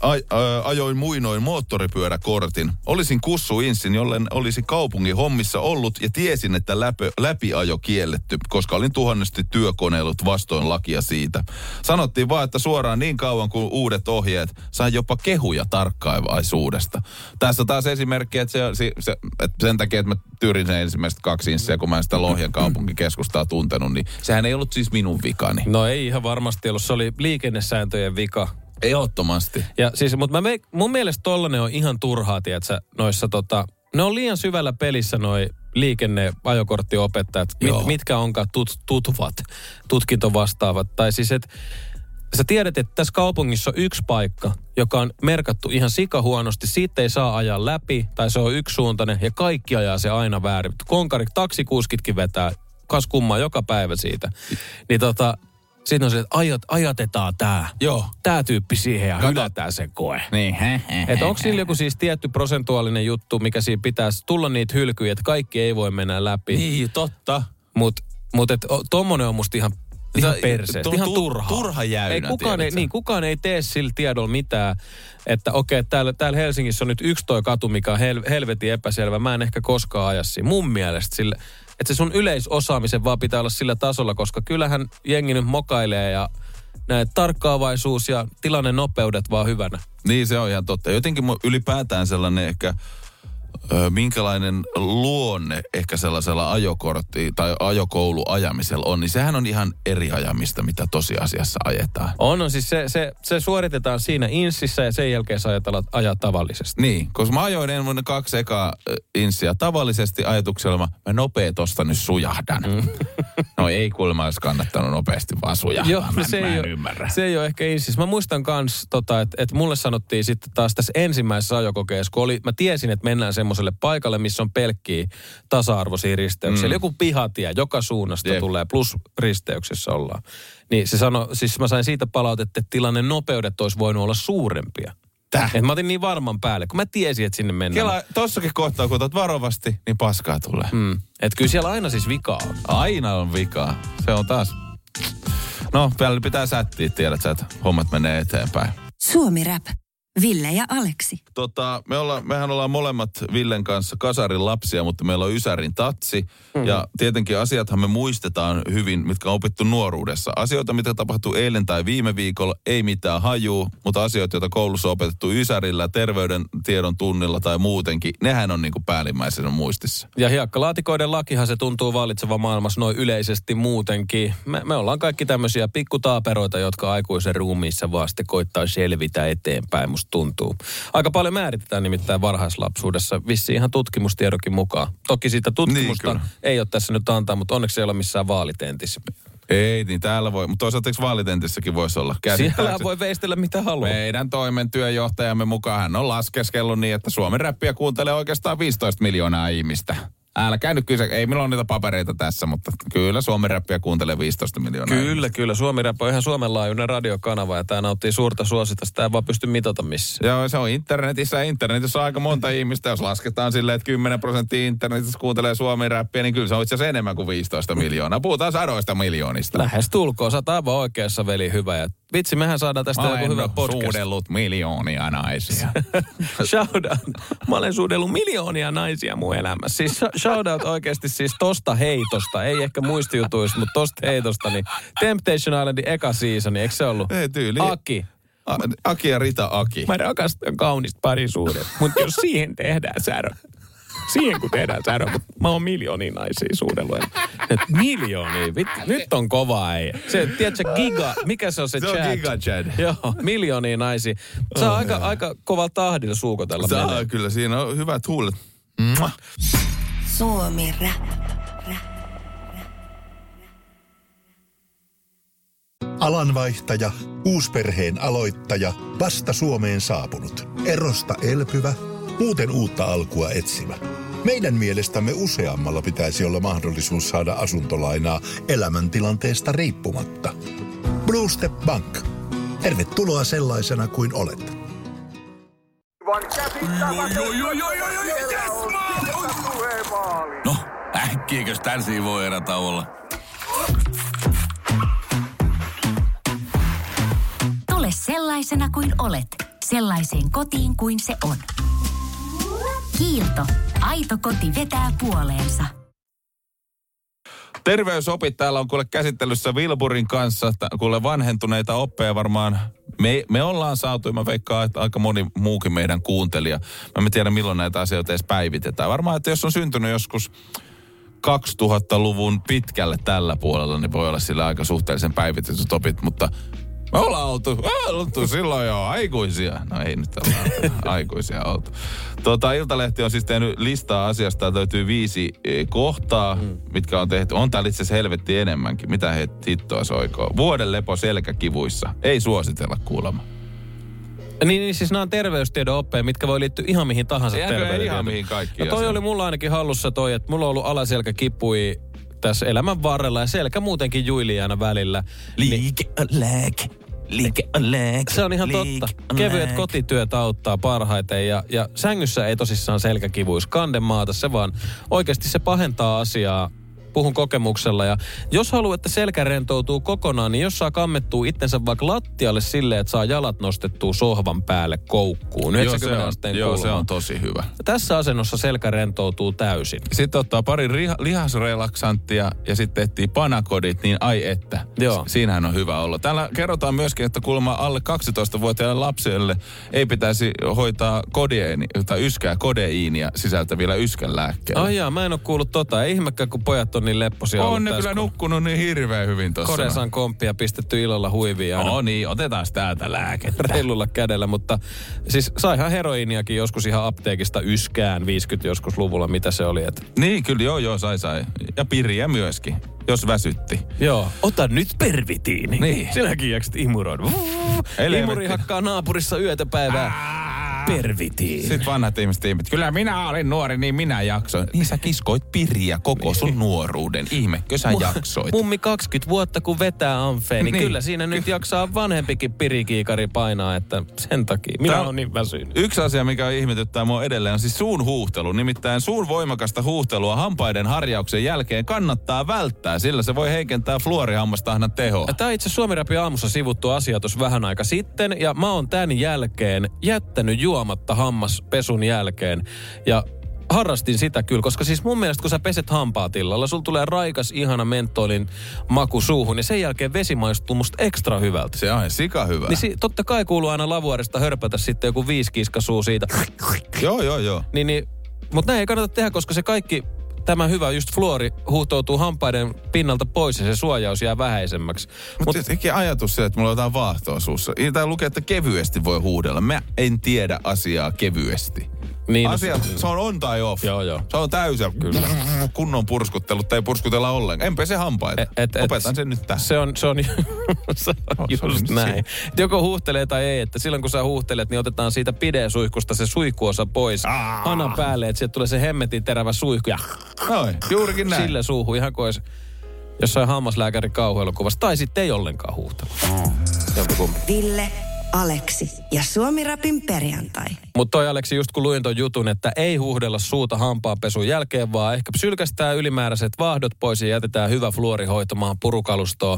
ajoin muinoin moottoripyöräkortin. Olisin kussu insin, jollen olisi kaupungin hommissa ollut ja tiesin, että läpö, läpiajo kielletty, koska olin tuhannesti työkoneillut vastoin lakia siitä. Sanottiin vaan, että suoraan niin kauan kuin uudet ohjeet sain jopa kehuja tarkkaavaisuudesta. Tässä taas esimerkki, että, se, se, se, että sen takia, että mä tyrin sen ensimmäiset kaksi inssiä, kun mä en sitä Lohjan kaupunkikeskustaa tuntenut, niin sehän ei ollut siis minun vikani. No ei ihan varmasti ollut. Se oli liikennesääntöjen vika. Ehdottomasti. Ja siis, mutta mä me, mun mielestä tollanen on ihan turhaa, tiedätkö, noissa tota, ne on liian syvällä pelissä noi liikenne-ajokorttiopettajat, mit, mitkä onkaan tut, tutvat, tutkintovastaavat. Tai siis, että sä tiedät, että tässä kaupungissa on yksi paikka, joka on merkattu ihan sikahuonosti. Siitä ei saa ajaa läpi, tai se on yksisuuntainen, ja kaikki ajaa se aina väärin. Konkarit, taksikuskitkin vetää kas kummaa joka päivä siitä. Niin tota, Sitten on se, että ajat, ajatetaan tää. Joo. Tää tyyppi siihen ja Kato. hylätään se koe. Niin, he, he, Että onko sillä joku siis tietty prosentuaalinen juttu, mikä siinä pitäisi tulla niitä hylkyjä, että kaikki ei voi mennä läpi. Niin, totta. Mutta mut et, o- tommonen on musta ihan, ihan Se- perseestä, tu- ihan tu- turhaa. turha jäynä, ei kukaan, ei, niin, kukaan ei tee sillä tiedolla mitään, että okei, täällä, täällä Helsingissä on nyt yksi toi katu, mikä on hel, helvetin epäselvä. Mä en ehkä koskaan aja siinä. Mun mielestä sillä, että se sun yleisosaamisen vaan pitää olla sillä tasolla, koska kyllähän jengi nyt mokailee ja näet tarkkaavaisuus ja tilanne nopeudet vaan hyvänä. Niin, se on ihan totta. Jotenkin ylipäätään sellainen ehkä, minkälainen luonne ehkä sellaisella ajokortti- tai ajokouluajamisella on, niin sehän on ihan eri ajamista, mitä tosiasiassa ajetaan. On, on siis se, se, se suoritetaan siinä insissä ja sen jälkeen sä ajat ala- ajaa tavallisesti. Niin, koska mä ajoin ennen vuonna kaksi ekaa insiä tavallisesti ajatuksella, mä, mä nopea tosta nyt sujahdan. Mm. [laughs] no ei kuulemma olisi kannattanut nopeasti vaan sujahdaa. Joo, mä, se, mä ei en ole, ymmärrä. se ei ole ehkä insis. Mä muistan kans, tota, että et mulle sanottiin sitten taas tässä ensimmäisessä ajokokeessa, kun oli, mä tiesin, että mennään semmoiselle paikalle, missä on pelkkiä tasa-arvoisia risteyksiä. Mm. Eli joku pihatie, joka suunnasta Jep. tulee, plus risteyksessä ollaan. Niin se sanoi, siis mä sain siitä palautetta, että tilanne nopeudet olisi voinut olla suurempia. Täh? Et mä otin niin varman päälle, kun mä tiesin, että sinne mennään. Kela, tossakin kohtaa, kun otat varovasti, niin paskaa tulee. Mm. Että kyllä siellä aina siis vikaa on. Aina on vikaa. Se on taas... No, vielä pitää sättiä, tiedät sä, että hommat menee eteenpäin. Suomi Rap. Ville ja Aleksi. Tota, me olla, mehän ollaan molemmat Villen kanssa kasarin lapsia, mutta meillä on Ysärin tatsi. Mm-hmm. Ja tietenkin asiathan me muistetaan hyvin, mitkä on opittu nuoruudessa. Asioita, mitä tapahtui eilen tai viime viikolla, ei mitään hajuu, mutta asioita, joita koulussa on opetettu Ysärillä, terveydentiedon tunnilla tai muutenkin, nehän on niinku päällimmäisenä muistissa. Ja hiekkalaatikoiden lakihan se tuntuu vallitsevan maailmassa noin yleisesti muutenkin. Me, me ollaan kaikki tämmöisiä pikkutaaperoita, jotka aikuisen ruumiissa sitten koittaa selvitä eteenpäin, musta tuntuu. Aika paljon määritetään nimittäin varhaislapsuudessa, vissi ihan tutkimustiedokin mukaan. Toki siitä tutkimusta Niin, niin, kyllä. ei ole tässä nyt antaa, mutta onneksi ei ole missään vaalitentissä. Ei, niin täällä voi, mutta toisaalta eikö vaalitentissäkin voisi olla? Siellä voi veistellä mitä haluaa. Meidän toimen työjohtajamme mukaan hän on laskeskellut niin, että Suomen räppiä kuuntelee oikeastaan 15 miljoonaa ihmistä. Älkää nyt kyse, ei minulla ole niitä papereita tässä, mutta kyllä Suomen räppiä kuuntelee 15 miljoonaa Kyllä, kyllä. Suomi Rap on ihan Suomen laajuinen radiokanava ja tämä nauttii suurta suosita. Sitä ei vaan pysty mitata missään. Joo, se on internetissä. Internetissä on aika monta ihmistä. Jos lasketaan silleen, että 10 prosenttia internetissä kuuntelee suomi räppiä, niin kyllä se on itse asiassa enemmän kuin 15 miljoonaa. Puhutaan sadoista miljoonista. Lähes tulkoon. Sä oot aivan oikeassa, veli, hyvä. Ja vitsi, mehän saadaan tästä joku hyvä podcast. suudellut miljoonia naisia. [laughs] Shout out. Mä olen suudellut miljoonia naisia mun elämässä. Siis sh- shout out oikeasti siis tosta heitosta. Ei ehkä muistijutuista, mutta tosta heitosta. Niin Temptation Islandin eka seasoni, eikö se ollut? Ei tyyli. Aki. A- Aki ja Rita Aki. Mä rakastan kaunista parisuudet, mutta jos siihen tehdään särö. Siihen kun tehdään mutta mä oon miljoonia naisia suudellut. Et miljoonia, vittu, nyt on kova ei. Se, tiedätkö, giga, mikä se on se, Se on chat? Giga Chad. Joo, miljoonia naisia. Saa aika, aika kovalla tahdilla suukotella Saa, kyllä siinä on hyvät huulet. Mwah. Suomi Rap. Alanvaihtaja, uusperheen aloittaja, vasta Suomeen saapunut, erosta elpyvä, muuten uutta alkua etsimä. Meidän mielestämme useammalla pitäisi olla mahdollisuus saada asuntolainaa elämäntilanteesta riippumatta. Blue Step Bank. Tervetuloa sellaisena kuin olet. No, äkkiäkös tän voi erätauolla? Tule sellaisena kuin olet, sellaiseen kotiin kuin se on. Kiilto. Aito koti vetää puoleensa. Terveysopit täällä on kuule käsittelyssä Wilburin kanssa. Kuule vanhentuneita oppeja varmaan me, me ollaan saatu, ja mä veikkaan, että aika moni muukin meidän kuuntelija. Mä en tiedä, milloin näitä asioita edes päivitetään. Varmaan, että jos on syntynyt joskus 2000-luvun pitkälle tällä puolella, niin voi olla sillä aika suhteellisen päivitetyt opit, mutta me ollaan oltu, me oltu silloin jo aikuisia. No ei nyt olla [laughs] aikuisia oltu. Tuota, Iltalehti on siis tehnyt listaa asiasta. Löytyy viisi eh, kohtaa, mm. mitkä on tehty. On täällä itse asiassa helvetti enemmänkin. Mitä he hittoa soikoo. Vuoden lepo selkäkivuissa. Ei suositella kuulemma. Niin, niin siis nämä on terveystiedon oppeja, mitkä voi liittyä ihan mihin tahansa terveystietoon. ihan mihin kaikkiin No toi oli mulla ainakin hallussa toi, että mulla on ollut alaselkäkipui tässä elämän varrella ja selkä muutenkin juili aina välillä. Liike on lääke. Liike on lääke. Se on ihan totta. on Kevyet kotityöt auttaa parhaiten ja, ja sängyssä ei tosissaan selkäkivuis kandemaata, se vaan oikeasti se pahentaa asiaa. Puhun kokemuksella ja jos haluaa, että selkä rentoutuu kokonaan, niin jos saa kammettua itsensä vaikka lattialle silleen, että saa jalat nostettua sohvan päälle koukkuun. Joo, 90 se on, joo, se on tosi hyvä. Tässä asennossa selkä rentoutuu täysin. Sitten ottaa pari riha, lihasrelaksanttia ja sitten etsii panakodit, niin ai että. Joo. Siinähän on hyvä olla. Täällä kerrotaan myöskin, että kuulemma alle 12-vuotiaille lapsille ei pitäisi hoitaa kodeini, tai yskää kodeiinia sisältävillä yskänlääkkeillä. Ai jaa, mä en ole kuullut tota. Ei ihmekään, kun pojat on niin lepposia on ne kyllä kun nukkunut niin hirveän hyvin tuossa. Kodesan komppia pistetty ilolla huiviin aina No niin, otetaan täältä lääkettä. reilulla kädellä, mutta siis saihan heroiniakin joskus ihan apteekista yskään 50 joskus luvulla, mitä se oli. Et, Niin, kyllä joo, joo, sai sai. Ja piriä myöskin, jos väsytti. joo, ota nyt pervitiini. Niin. Sinäkin jaksit imuroida. Imuri hakkaa naapurissa yötä päivää. Pervitiini. Sitten vanhat ihmiset ihmet, kyllä minä olin nuori, niin minä jaksoin. Niin sä kiskoit piriä koko sun nuoruuden. Ihmekö sä jaksoit? Mummi 20 vuotta kun vetää amfeen, niin, Niin. kyllä siinä nyt jaksaa vanhempikin pirikiikari painaa, että sen takia. Minä olen niin väsynyt. Yksi asia, mikä ihmetyttää mua edelleen, on siis suun huuhtelu. Nimittäin suun voimakasta huuhtelua hampaiden harjauksen jälkeen kannattaa välttää, sillä se voi heikentää fluorihammastahnan tehoa. Tämä on itse Suomi aamussa sivuttu asia tuossa vähän aika sitten, ja mä oon tämän jälkeen jättänyt juomatta hammaspesun jälkeen. Ja harrastin sitä kyllä, koska siis mun mielestä kun sä peset hampaat illalla, sulla tulee raikas, ihana mentolin maku suuhun, ja sen jälkeen vesi maistuu musta ekstra hyvältä. Se on sika hyvä. Niin si- totta kai kuuluu aina lavuarista hörpätä sitten joku viisi kiskasuu siitä. Joo, joo, joo. Niin, niin, mutta näin ei kannata tehdä, koska se kaikki, tämä hyvä just fluori huuhtoutuu hampaiden pinnalta pois ja se suojaus jää vähäisemmäksi. Mutta Mut tietenkin ajatus se, että mulla on jotain vaahtoa suussa. Tää lukee, että kevyesti voi huudella. Mä en tiedä asiaa kevyesti. Niin, Asia, se on on tai off. Joo, joo. Se on täysin Kyllä. kunnon purskuttelut tai ei purskutella ollenkaan. En pese hampaita. Et- et- et- Opetan sen nyt tähän. Se on, se on, [laughs] se on se on just näin. se. Et joko huuhtelee tai ei, että silloin kun sä huuhtelet, niin otetaan siitä pidesuihkusta se suihkuosa pois Aa. hanan päälle, että sieltä tulee se hemmetin terävä suihku ja Noin, juurikin näin. sille suuhun ihan kuin jossain hammaslääkärin kauhuelokuvassa. Tai sitten ei ollenkaan huuhtelu. Jompikumpi. Ville, Aleksi ja Suomi-rapin perjantai. Mutta toi Aleksi, just kun luin ton jutun, että ei huuhdella suuta hampaanpesun jälkeen, vaan ehkä sylkästää ylimääräiset vahdot pois ja jätetään hyvä fluori hoitamaan purukalustoa.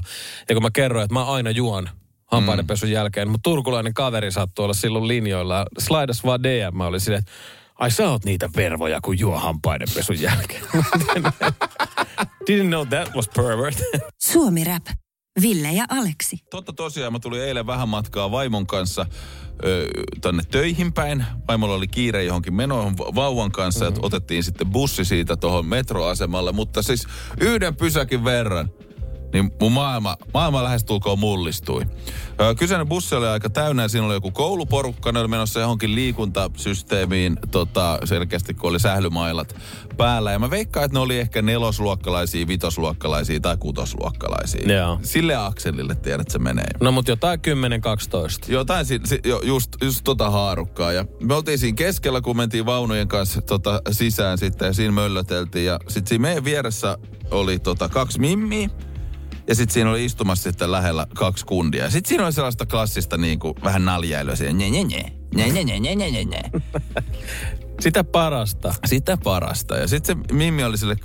Ja kun mä kerroin, että mä aina juon hampaidenpesun jälkeen, mutta turkulainen kaveri sattui olla silloin linjoilla. Slaidas vaan DM, mä olin silleen, että ai sä oot niitä vervoja, kun juo hampaidenpesun jälkeen. [laughs] [laughs] Didn't know that was pervert. Suomi Rap. Ville ja Aleksi. Totta tosiaan, mä tulin eilen vähän matkaa vaimon kanssa ö, tonne töihin päin. Vaimolla oli kiire johonkin menoon va- vauvan kanssa, mm-hmm. että otettiin sitten bussi siitä tuohon metroasemalle. Mutta siis yhden pysäkin verran, niin mun maailma, maailma lähestulkoon mullistui. Ö, kyseinen bussi oli aika täynnä ja siinä oli joku kouluporukka, ne oli menossa johonkin liikuntasysteemiin, tota, selkeästi kun oli sählymailat päällä. Ja mä veikkaan, että ne oli ehkä nelosluokkalaisia, vitosluokkalaisia tai kutosluokkalaisia. Joo. Sille akselille, tiedät, se menee. No mut jotain 10-12. Jotain, si, si, jo, just, just tota haarukkaa. Ja me oltiin siinä keskellä, kun mentiin vaunujen kanssa tota, sisään sitten ja siinä möllöteltiin. Ja sitten siinä meidän vieressä oli tota, kaksi mimmiä. Ja sitten siinä oli istumassa sitten lähellä kaksi kundia. Sitten siinä oli sellaista klassista niin kuin, vähän naljailua. Siinä, nye, nye, nye. Nye, nye, nye, nye, nye, nye, nye. [laughs] Sitä parasta. Sitä parasta. Ja sitten se Mimmi oli sille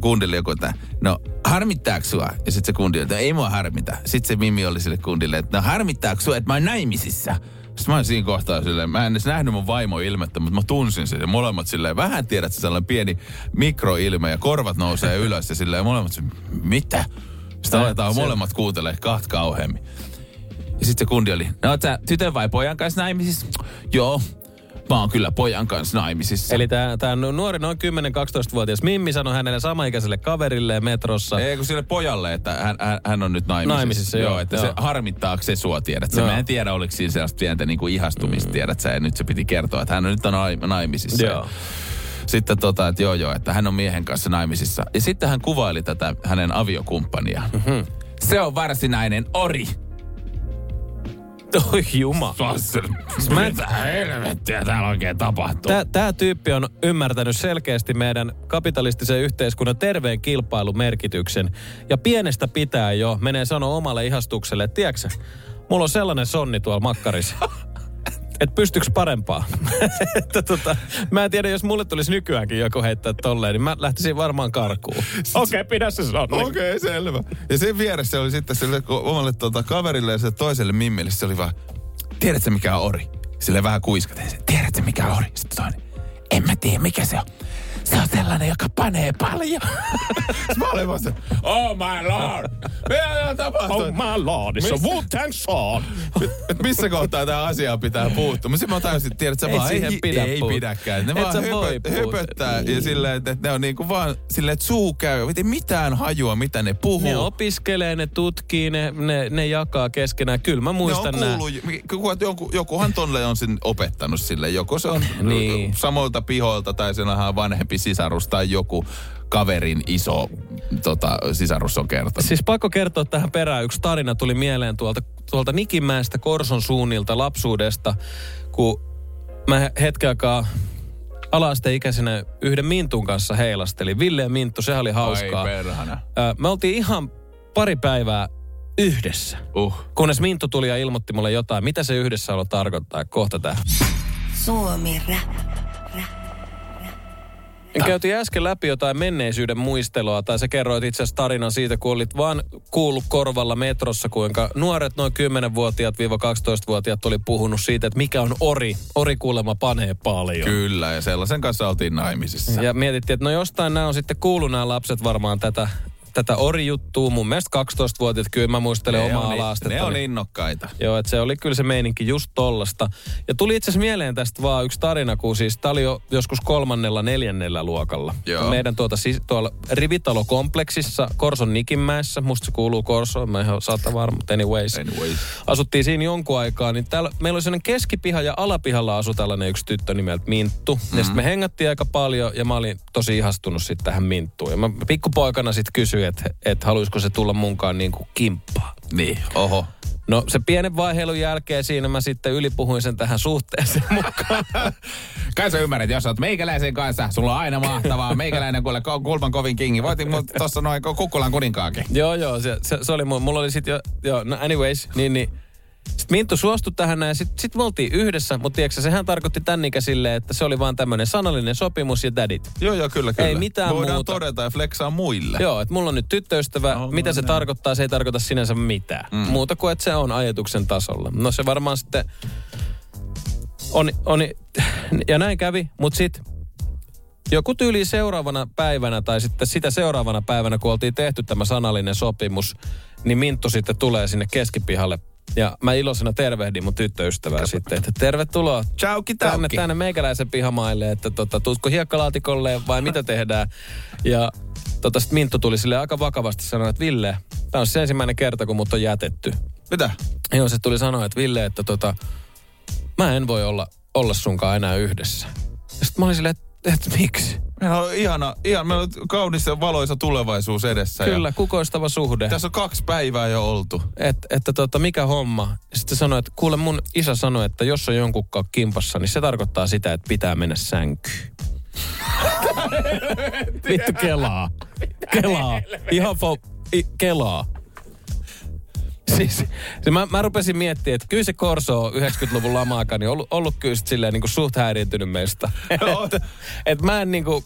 kundille joku, että no harmittaako sua? Ja sitten se kundi että ei mua harmita. Sitten se Mimmi oli sille kundille, että no harmittaako sua, että mä oon naimisissa? Sitten mä olin siinä kohtaa silleen, mä en edes nähnyt mun vaimo ilmettä, mutta mä tunsin sen. Ja molemmat silleen, vähän tiedät sä sellainen pieni mikroilme ja korvat nousee ylös ja silleen molemmat silleen, mitä? Sitten Ää, aletaan se- molemmat kuuntelemaan kahta kauheammin. Ja sitten se kundi oli, no sä tytön vai pojan kanssa naimisissa? Joo, mä oon kyllä pojan kanssa naimisissa. Eli tämä tää nuori noin 10-12-vuotias Mimmi sanoi hänelle samaikäiselle kaverille metrossa. Ei kun sille pojalle, että hän, hän, on nyt naimisissa. Naimisissa, joo, että joo. se harmittaako se sua, tiedät sä. Joo. Mä en tiedä, oliko siinä sellaista pientä niin kuin ihastumista, tiedät sä. Ja nyt se piti kertoa, että hän on nyt on nai- naimisissa. Joo. Sitten tota, että joo joo, että hän on miehen kanssa naimisissa. Ja sitten hän kuvaili tätä hänen aviokumppaniaan. Mhm. Se on varsinainen ori. Oi juma. En- Mitä helvettiä täällä oikein tapahtuu? Tää, tää tyyppi on ymmärtänyt selkeästi meidän kapitalistisen yhteiskunnan terveen kilpailun merkityksen. Ja pienestä pitää jo menee sanoa omalle ihastukselle, että tiedätkö, mulla on sellainen sonni tuolla makkarissa. [laughs] että pystyykö parempaa. [laughs] että tota, mä en tiedä, jos mulle tulisi nykyäänkin joku heittää tolleen, niin mä lähtisin varmaan karkuun. [laughs] Okei, okay, pidä se. Okei, okay, selvä. Ja sen vieressä oli sitten sille omalle tota, kaverille ja toiselle mimmille, se oli vaan, tiedätkö mikä on ori? Sille vähän kuiskaten, tiedätkö mikä on ori? Sitten toinen, en mä tiedä mikä se on. Se on sellainen, joka panee paljon. [laughs] Mä olin vaan se, oh my lord. Mitä täällä tapahtuu? Oh my lord, it's a Wu-Tang song. Et missä kohtaa tämä asia pitää puuttua. Mutta sitten mä tajusin, että tiedät, sä Ei vaan siihen ei, pidä ei puuttua. pidäkään. Ne Et vaan höpö, puuttua. höpöttää ja silleen, että ne on niinku vaan silleen, että suu käy. Ei mitään hajua, mitä ne puhuu. Ne opiskelee, ne tutkii, ne, ne, ne jakaa keskenään. Kyllä mä ne muistan on nää. kuullut, kuka- joku, jokuhan tonne on sen opettanut sille. Joko se on Niin. samoilta pihoilta tai sen on vanhempi sisarus tai joku kaverin iso tota, sisarus on kertonut. Siis pakko kertoa tähän perään. Yksi tarina tuli mieleen tuolta, tuolta Nikinmäestä Korson suunnilta lapsuudesta, kun mä hetken aikaa ala-asteikäisenä yhden Mintun kanssa heilastelin. Ville ja Minttu, sehän oli hauskaa. Ai perhana. Me oltiin ihan pari päivää yhdessä. Uh. Kunnes Minttu tuli ja ilmoitti mulle jotain, mitä se yhdessäolo tarkoittaa. Kohta tähän. Suomi Rap. Käytiin äsken läpi jotain menneisyyden muistelua, tai sä kerroit itse asiassa tarinan siitä, kun olit vaan kuullut korvalla metrossa, kuinka nuoret noin 10-vuotiaat 12-vuotiaat oli puhunut siitä, että mikä on ori. Ori kuulemma panee paljon. Kyllä, ja sellaisen kanssa oltiin naimisissa. Ja mietittiin, että no jostain nämä on sitten kuullut nämä lapset varmaan tätä, tätä orijuttua. Mun mielestä 12-vuotiaat, kyllä mä muistelen ne omaa on, ala-astetta. ne on innokkaita. Joo, että se oli kyllä se meininki just tollasta. Ja tuli itse asiassa mieleen tästä vaan yksi tarina, kun siis tää oli jo joskus kolmannella, neljännellä luokalla. Joo. Meidän tuota, siis, tuolla rivitalokompleksissa Korson Nikinmäessä, musta se kuuluu Korsoon, mä en ihan saata varma, mutta anyways. Anyways. Asuttiin siinä jonkun aikaa, niin täällä, meillä oli sellainen keskipiha ja alapihalla asui tällainen yksi tyttö nimeltä Minttu. Mm-hmm. Ja sitten me hengattiin aika paljon ja mä olin tosi ihastunut sitten tähän Minttuun. Ja mä pikkupoikana sitten kysyin, että et haluaisiko se tulla munkaan niin kuin kimppaan. Niin, oho. No se pienen vaiheilun jälkeen siinä mä sitten ylipuhuin sen tähän suhteeseen [laughs] mukaan. Kai sä ymmärrät, jos oot meikäläisen kanssa, sulla on aina mahtavaa. Meikäläinen kuule kulman kovin kingi. Voitin mut tossa noin Kukkulan kuninkaakin. joo, joo, se, se, se oli mun, mulla oli sitten jo, joo, no anyways, niin, niin sitten Minttu suostui tähän ja sitten sit me oltiin yhdessä, mutta tiedätkö, sehän tarkoitti tän ikäisille, että se oli vaan tämmöinen sanallinen sopimus ja dadit. Joo, joo, kyllä, kyllä. Ei mitään Voidaan muuta. todeta ja flexaa muille. Joo, että mulla on nyt tyttöystävä. No, Mitä no se näin. tarkoittaa? Se ei tarkoita sinänsä mitään. Mm. Muuta kuin, että se on ajatuksen tasolla. No se varmaan sitten... On, on, ja näin kävi, mutta sitten joku tyyli seuraavana päivänä tai sitten sitä seuraavana päivänä, kun oltiin tehty tämä sanallinen sopimus, niin Minttu sitten tulee sinne keskipihalle. Ja mä iloisena tervehdin mun tyttöystävää sitten, että tervetuloa Chauki tänne, tänne meikäläisen pihamaille, että tota, tuutko hiekkalaatikolle vai mitä tehdään. Ja tota, sit Minttu tuli sille aika vakavasti sanoa, että Ville, tämä on se ensimmäinen kerta, kun mut on jätetty. Mitä? Joo, se tuli sanoa, että Ville, että tota, mä en voi olla, olla sunkaan enää yhdessä. Ja sit mä olin silleen, että, että miksi? Meillä on ihana, ihan, meillä on kaunis ja valoisa tulevaisuus edessä. Kyllä, Ja kukoistava suhde. tässä on kaksi päivää jo oltu. Et, että tota, mikä homma? Sitten sanoi, että kuule mun isä sanoi, että jos on jonkunkaan kimpassa, niin se tarkoittaa sitä, että pitää mennä sänkyyn. [laughs] Vittu kelaa. Kelaa. Ihan fo, i, kelaa. Siis, se mä, mä rupesin miettimään, että kyllä se Corso 90-luvun lama-aikaan niin ollut, ollut kyllä sit silleen niin kuin suht häiriintynyt meistä. [laughs] Että et mä en niin kuin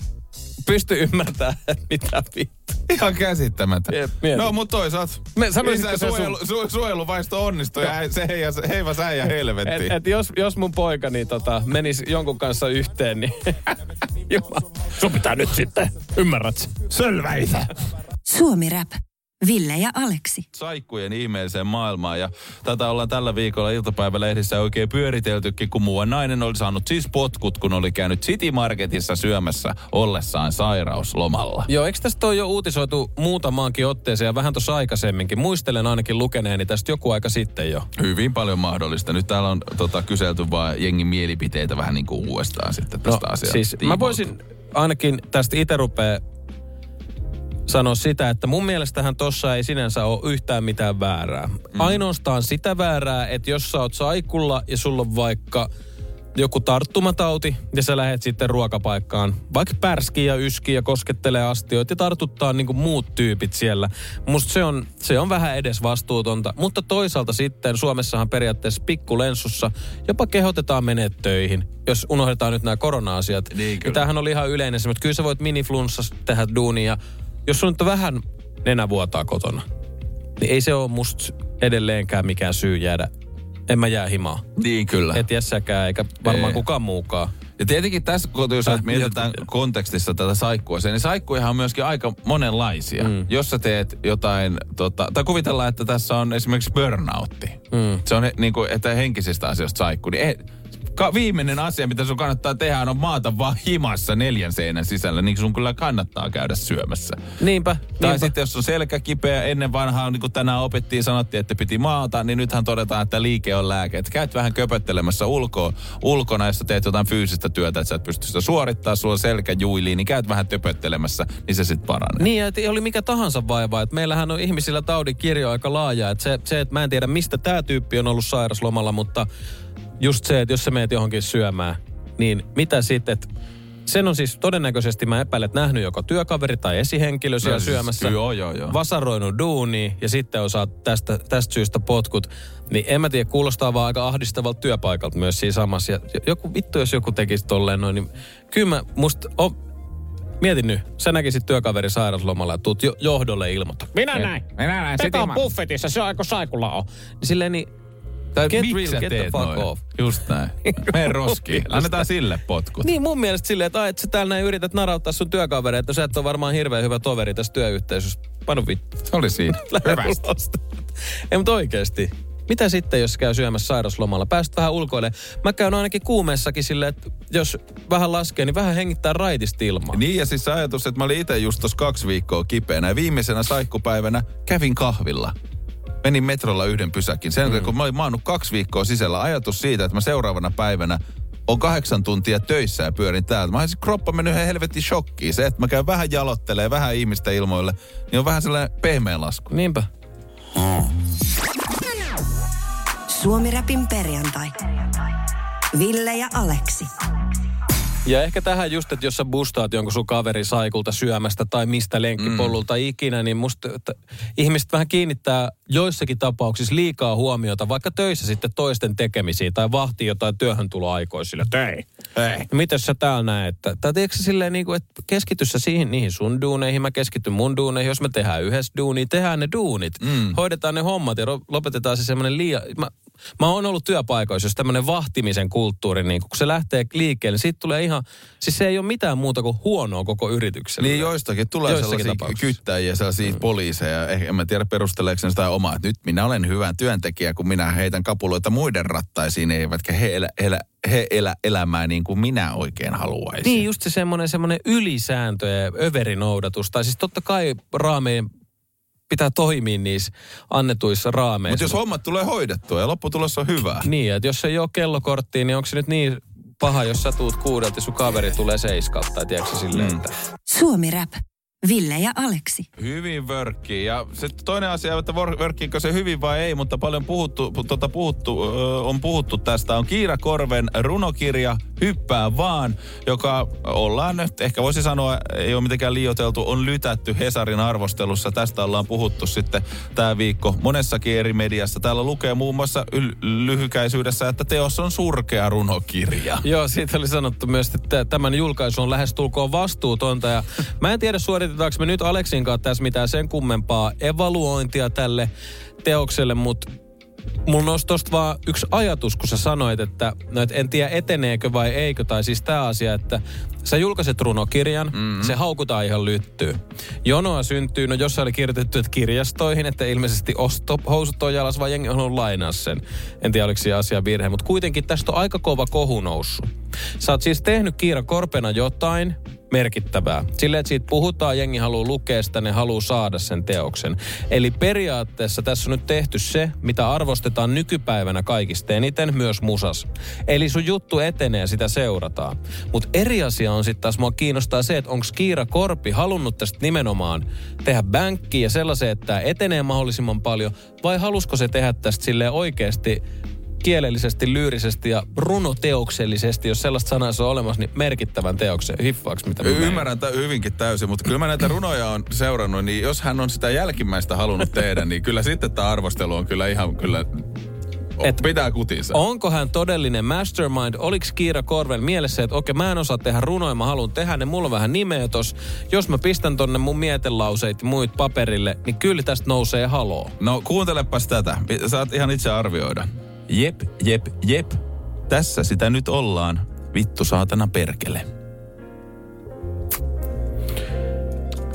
pysty ymmärtämään, että mitä vittu. Ihan käsittämättä. Jep, no, mutta toisaalta Me- sanoisitko isän sä sun- suojelu, su, suojeluvaisto onnistui ja se heijä, heivä säijä helvettiin. Et, et jos, jos mun poika niin tota, menisi jonkun kanssa yhteen, niin [laughs] Jumala, sun pitää nyt sitten, ymmärrät? Sölväitä. Suomi Rap. Ville ja Aleksi. saikkujen ihmeelliseen maailmaan. Ja tätä ollaan tällä viikolla iltapäivälehdissä oikein pyöriteltykin, kun muuan nainen oli saanut siis potkut, kun oli käynyt City Marketissa syömässä ollessaan sairauslomalla. Joo, eikö tästä ole jo uutisoitu muutamaankin otteeseen ja vähän tuossa aikaisemminkin? Muistelen ainakin lukeneeni tästä joku aika sitten jo. Hyvin paljon mahdollista. Nyt täällä on tota, kyselty vaan jengin mielipiteitä vähän niin kuin uudestaan sitten tästä asiasta. siis mä voisin ainakin tästä itse rupea sanoa sitä, että mun mielestähän tossa ei sinänsä ole yhtään mitään väärää. Mm. Ainoastaan sitä väärää, että jos sä oot saikulla ja sulla on vaikka joku tarttumatauti ja sä lähet sitten ruokapaikkaan, vaikka pärskii ja yskii ja koskettelee astioita ja tartuttaa niinku muut tyypit siellä. Musta se on, se on vähän edes vastuutonta. Mutta toisaalta sitten Suomessahan periaatteessa pikkulensussa jopa kehotetaan menee töihin, jos unohdetaan nyt nämä korona-asiat. Niin, kyllä. Ja tämähän oli ihan yleinen että kyllä sä voit miniflunssassa tehdä duunia. Jos sun nyt on vähän nenävuotaa kotona, niin ei se ole musta edelleenkään mikään syy jäädä. En mä jää himaa. Niin kyllä. Et jässäkään, eikä varmaan Ei. kukaan muukaan. Ja tietenkin tässä, kun jos Äh, mietitään jotka- kontekstissa tätä saikkua, niin saikkujahan on myöskin aika monenlaisia. Mm. Jos sä teet jotain, tota, tai kuvitellaan, että tässä on esimerkiksi burnoutti. Mm. Se on niin kuin, että henkisistä asioista saikku. Niin ei, ka, viimeinen asia, mitä sun kannattaa tehdä, on maata vaan himassa neljän seinän sisällä, niin sun kyllä kannattaa käydä syömässä. Niinpä. Tai niinpä. sitten jos on selkä kipeä, ennen vanhaa, niin kuin tänään opettiin, sanottiin, että piti maata, niin nythän todetaan, että liike on lääke. Että käyt vähän köpöttelemässä ulkoa, ulkona, jos teet jotain fyysistä työtä, että sä et pysty sitä suorittaa, sulla selkä juiliin, niin käyt vähän töpöttelemässä, niin se sitten paranee. Niin, että oli mikä tahansa vaiva. Että meillähän on ihmisillä taudin kirjo aika laaja. Että se, se, että mä en tiedä, mistä tämä tyyppi on ollut sairaslomalla, mutta just se, että jos sä meet johonkin syömään, niin mitä sitten, että sen on siis todennäköisesti, mä epäilen, että nähnyt joko työkaveri tai esihenkilö siellä siis syömässä. joo, joo, joo. Vasaroinut duuni ja sitten osaat tästä, tästä syystä potkut. Niin en mä tiedä, kuulostaa vaan aika ahdistavalta työpaikalta myös siinä samassa. Ja joku, vittu jos joku tekisi tolleen noin, niin kyllä mä musta, oh, Mietin nyt, sä näkisit työkaveri sairaslomalla ja tuut jo, johdolle ilmoittaa. Minä näin. Minä näin. Pekka on buffetissa, se on aika saikulla on. Niin silleen niin, Tai Get miksi real, sä get the fuck noin? off. Just näin. Mene [laughs] roskiin. Annetaan sille potkut. niin mun mielestä silleen, että, ai, että sä täällä näin yrität narauttaa sun työkavereita, että sä et ole varmaan hirveän hyvä toveri tässä työyhteisössä. Panu vittu. Se oli siinä. [laughs] Hyvästi. Ei, mutta oikeesti. Mitä sitten, jos käy syömässä sairaslomalla? Pääst vähän ulkoille. Mä käyn ainakin kuumeessakin silleen, että jos vähän laskee, niin vähän hengittää raitista ilmaa. Niin ja siis ajatus, että mä olin itse just tuossa kaksi viikkoa kipeänä ja viimeisenä saikkupäivänä kävin kahvilla. Menin metrolla yhden pysäkin. Sen mm. kun mä olin maannut kaksi viikkoa sisällä, ajatus siitä, että mä seuraavana päivänä on kahdeksan tuntia töissä ja pyörin täältä. Mä olisin kroppa mennyt ihan helvetin shokkiin. Se, että mä käyn vähän jalottelee, vähän ihmistä ilmoille, niin on vähän sellainen pehmeä lasku. Niinpä. Suomi-räpin perjantai. Ville ja Aleksi. Ja ehkä tähän just, että jos sä bustaat jonkun sun kaveri saikulta syömästä tai mistä lenkkipollulta mm. ikinä, niin musta että ihmiset vähän kiinnittää joissakin tapauksissa liikaa huomiota, vaikka töissä sitten toisten tekemisiin tai vahtii jotain työhöntuloaikoja sillä, että ei. Ei. No mitäs sä täällä näet? Että, tai tiedätkö sä silleen, niin kuin, että keskity sä siihen, niihin sun duuneihin, mä keskityn mun duuneihin. Jos me tehdään yhdessä duunia, tehdään ne duunit. Mm. Hoidetaan ne hommat ja lopetetaan se semmoinen liian... Mä, mä oon ollut työpaikoissa, jos tämmöinen vahtimisen kulttuuri, niin kun se lähtee liikkeelle, niin siitä tulee ihan... Siis se ei ole mitään muuta kuin huonoa koko yritykselle. Niin joistakin tulee Joissakin sellaisia kyttäjiä, sellaisia mm. poliiseja. Eh, En mä tiedä perusteleeko ne sitä omaa, että nyt minä olen hyvä työntekijä, kun minä heitän kapuloita muiden rattaisiin, eivätkä he elä, elä, he elä elämää niin kuin minä oikein haluaisin. Niin, just se semmoinen, semmoinen ylisääntö ja överinoudatus. Tai siis totta kai raameen pitää toimia niissä annetuissa raameissa. Mutta jos hommat tulee hoidettua ja lopputulos on hyvä. Niin, että jos ei ole kellokorttia, niin onko se nyt niin paha, jos sä tuut kuudelta ja sun kaveri tulee seiskalta, tai tiedätkö silleen, Mm. että... Suomi Rap. Ville ja Aleksi. Hyvin vörkkii. Ja sitten toinen asia, että vörkkiikö se hyvin vai ei, mutta paljon puhuttu, pu- tota puhuttu, ö, on puhuttu tästä. On Kiira Korven runokirja Hyppää vaan, joka ollaan nyt, ehkä voisi sanoa, ei ole mitenkään liioteltu, on lytätty Hesarin arvostelussa. Tästä ollaan puhuttu sitten tämä viikko monessakin eri mediassa. Täällä lukee muun muassa yl- lyhykäisyydessä, että teos on surkea runokirja. Joo, siitä oli sanottu myös, että tämän julkaisu on lähestulkoon vastuutonta. Ja mä en tiedä, suoritetaanko me nyt Aleksin kanssa tässä mitään sen kummempaa evaluointia tälle teokselle, mutta mulla nousi tosta vaan yksi ajatus, kun sä sanoit, että no et en tiedä eteneekö vai eikö. Tai siis tämä asia, että sä julkaiset runokirjan, mm-hmm. se haukutaan ihan lyttyy. Jonoa syntyy, no jos oli kirjoitettu että kirjastoihin, että ilmeisesti osto, housut on jalas, vai jengi on halunnut lainaa sen. En tiedä, oliko siinä asia virhe, mutta kuitenkin tästä on aika kova kohu noussut. Sä oot siis tehnyt Kiira Korpena jotain, merkittävää. Silleen, että siitä puhutaan, jengi haluaa lukea sitä, ne haluaa saada sen teoksen. Eli periaatteessa tässä on nyt tehty se, mitä arvostetaan nykypäivänä kaikista eniten, myös musas. Eli sun juttu etenee sitä seurataan. Mutta eri asia on sitten taas, mua kiinnostaa se, että onko Kiira Korpi halunnut tästä nimenomaan tehdä bänkkiä ja sellaisen, että tämä etenee mahdollisimman paljon, vai halusko se tehdä tästä silleen oikeasti kielellisesti, lyyrisesti ja runoteoksellisesti, jos sellaista sanaa on olemassa, niin merkittävän teoksen. Hiffaaks mitä mä Y-? Ymmärrän tä- hyvinkin täysin, mutta kyllä mä näitä runoja on seurannut, niin jos hän on sitä jälkimmäistä halunnut tehdä, niin kyllä sitten tämä arvostelu on kyllä ihan kyllä... Et- Et, pitää kutinsa. Onko hän todellinen mastermind? Oliko Kiira Korven mielessä, että okei, mä en osaa tehdä runoja, mä haluan tehdä ne, mulla on vähän nimeä tos. Jos mä pistän tonne mun mietelauseet ja muut paperille, niin kyllä tästä nousee haloo. No kuuntelepas tätä. Saat ihan itse arvioida. Jep, jep, jep. Tässä sitä nyt ollaan. Vittu saatana perkele.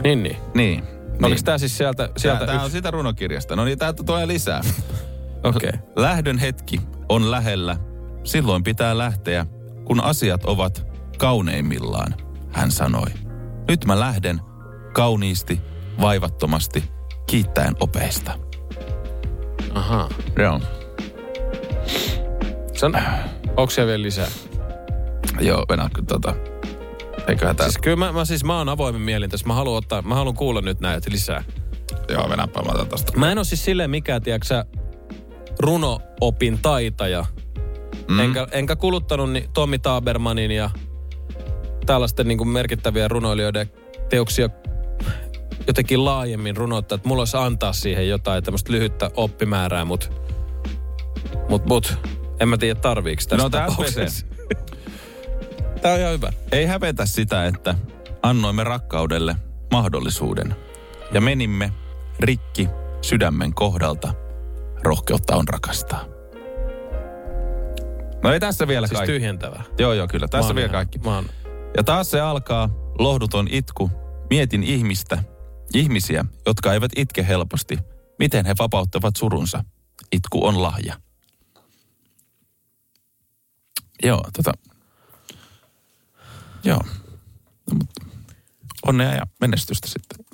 Niin, niin. Niin. Oliko niin. tää siis sieltä, sieltä Tämä on yksi? sitä runokirjasta. No niin, täältä tulee lisää. [laughs] Okei. Okay. Lähdön hetki on lähellä. Silloin pitää lähteä, kun asiat ovat kauneimmillaan, hän sanoi. Nyt mä lähden kauniisti, vaivattomasti, kiittäen opeista. Ahaa. Joo. Onko siellä vielä lisää? Joo, venä, tota. Eiköhän tää... Siis kyllä mä, mä, siis mä oon avoimen mielin tässä. Mä haluan, ottaa, mä haluan kuulla nyt näitä lisää. Joo, venäpä mä otan tosta. Mä en ole siis silleen mikään, tiedätkö runo-opin taitaja. Mm. Enkä, enkä kuluttanut ni, Tommi Tabermanin ja tällaisten niin merkittävien runoilijoiden teoksia jotenkin laajemmin runoittaa, että mulla olisi antaa siihen jotain tämmöistä lyhyttä oppimäärää, mutta mut, mut, en mä tiedä tarviiko tästä No, tapauksessa. [laughs] Tää on ihan hyvä. Ei hävetä sitä, että annoimme rakkaudelle mahdollisuuden ja menimme rikki sydämen kohdalta. Rohkeutta on rakastaa. No ei tässä vielä Siis kaikki. tyhjentävää. Joo, joo, kyllä. Tässä oon vielä kaikki. Oon, Ja taas se alkaa, lohduton itku. Mietin ihmistä, ihmisiä, jotka eivät itke helposti. Miten he vapauttavat surunsa? Itku on lahja. Joo, tota... Joo. No, mutta onnea ja menestystä sitten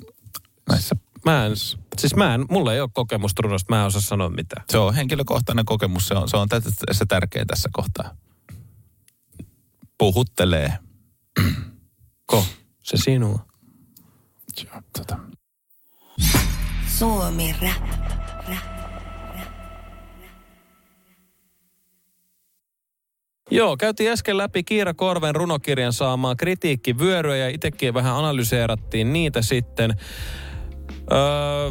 näissä. mä en, siis mä en, mulla ei ole kokemusta runosta, mä en osaa sanoa mitään. Se on henkilökohtainen kokemus, se on, se on tätä, se tärkeä tässä kohtaa. Puhuttelee. Ko, se sinua. Joo, tota. Suomi Rap. Joo, käytiin äsken läpi Kiira Korven runokirjan saamaa kritiikkivyöryä ja itsekin vähän analyseerattiin niitä sitten. Öö,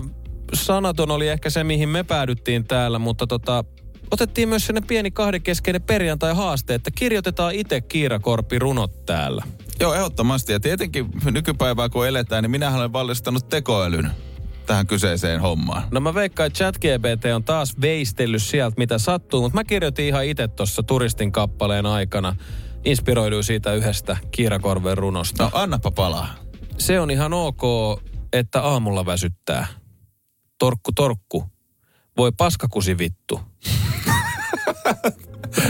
sanaton oli ehkä se, mihin me päädyttiin täällä, mutta tota, otettiin myös sinne pieni kahdenkeskeinen perjantai-haaste, että kirjoitetaan itse Kiira Korpi runot täällä. Joo, ehdottomasti. Ja tietenkin nykypäivää kun eletään, niin minähän olen vallistanut tekoälyn tähän kyseiseen hommaan. No mä veikkaan, että ChatGPT on taas veistellyt sieltä, mitä sattuu, mutta mä kirjoitin ihan itse tuossa turistin kappaleen aikana. Inspiroiduin siitä yhdestä Kiira Korven runosta. No annapa palaa. Se on ihan ok, että aamulla väsyttää. Torkku, torkku. Voi paskakusi vittu. [laughs]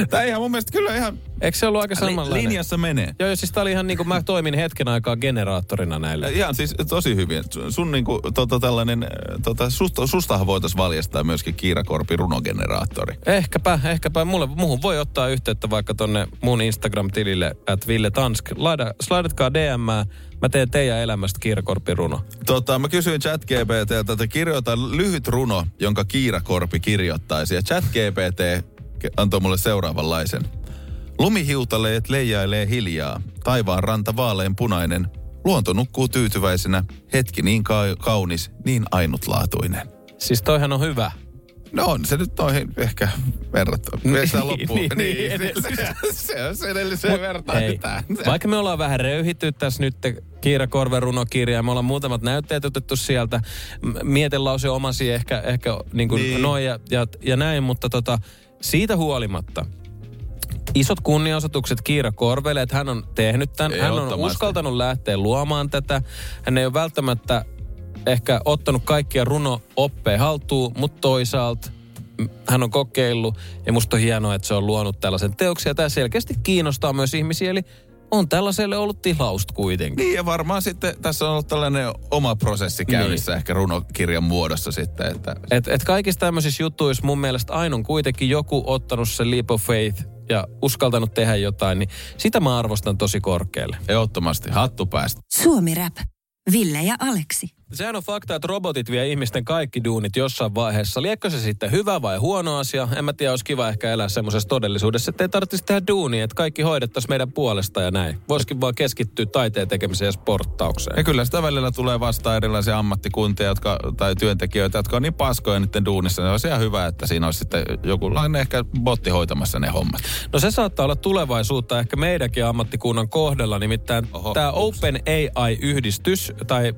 Tämä ihan mun mielestä kyllä ihan Eikö se ollut aika li- samanlainen? linjassa menee. Joo, siis tää oli ihan niin kuin mä toimin hetken aikaa generaattorina näille. Ihan siis tosi hyvin. Sun- Sun niinku, tota, tällainen, äh, tota, susta, sustahan voitaisiin valjastaa myöskin Kiirakorpi runogeneraattori. Ehkäpä, ehkäpä. Mulle, muhun voi ottaa yhteyttä vaikka tonne mun Instagram-tilille, että Ville Tansk. Laida, slaidatkaa DM, mä teen teidän elämästä Kiirakorpin runo. Tota, mä kysyin ChatGPTltä, että kirjoita lyhyt runo, jonka Kiirakorpi kirjoittaisi. Ja ChatGPT antoi mulle seuraavanlaisen. Lumihiutaleet leijailee hiljaa, taivaan ranta vaalean punainen. Luonto nukkuu tyytyväisenä, hetki niin ka- kaunis, niin ainutlaatuinen. Siis toihan on hyvä. No on se nyt noihin ehkä verrattu. Viestään loppuun. niin, niin, se, se on se edelliseen vertaan. Hei, vaikka me ollaan vähän röyhitty tässä nyt Kiira Korven runokirja ja me ollaan muutamat näytteet otettu sieltä. Mietelause omasi ehkä, ehkä niin kuin Niin. noin ja, ja, ja näin, mutta tota, siitä huolimatta isot kunnianosoitukset Kiira Korvelle, että hän on tehnyt tämän. Hän on uskaltanut lähteä luomaan tätä. Hän ei ole välttämättä ehkä ottanut kaikkia runo-oppeja haltuun, mutta toisaalta hän on kokeillut ja musta on hienoa, että se on luonut tällaisen teoksen. Ja tämä selkeästi kiinnostaa myös ihmisiä, eli on tällaiselle ollut tilausta kuitenkin. Niin ja varmaan sitten tässä on ollut tällainen oma prosessi käynnissä niin. ehkä runokirjan muodossa sitten. Että... Et, et kaikissa tämmöisissä jutuissa mun mielestä aina on kuitenkin joku ottanut sen leap of faith ja uskaltanut tehdä jotain, niin sitä mä arvostan tosi korkealle. Ehdottomasti, hattu päästä. Suomi Rap. Ville ja Aleksi. Sehän on fakta, että robotit vie ihmisten kaikki duunit jossain vaiheessa. Liekö se sitten hyvä vai huono asia? En mä tiedä, olisi kiva ehkä elää semmoisessa todellisuudessa, että ei tarvitsisi tehdä duunia, että kaikki hoidettaisiin meidän puolesta ja näin. Voisikin vaan keskittyä taiteen tekemiseen ja sporttaukseen. Ja kyllä sitä välillä tulee vastaan erilaisia ammattikuntia jotka, tai työntekijöitä, jotka on niin paskoja niiden duunissa. Ne olisi ihan hyvä, että siinä olisi sitten joku ehkä botti hoitamassa ne hommat. No se saattaa olla tulevaisuutta ehkä meidänkin ammattikunnan kohdalla, nimittäin tämä Open AI-yhdistys tai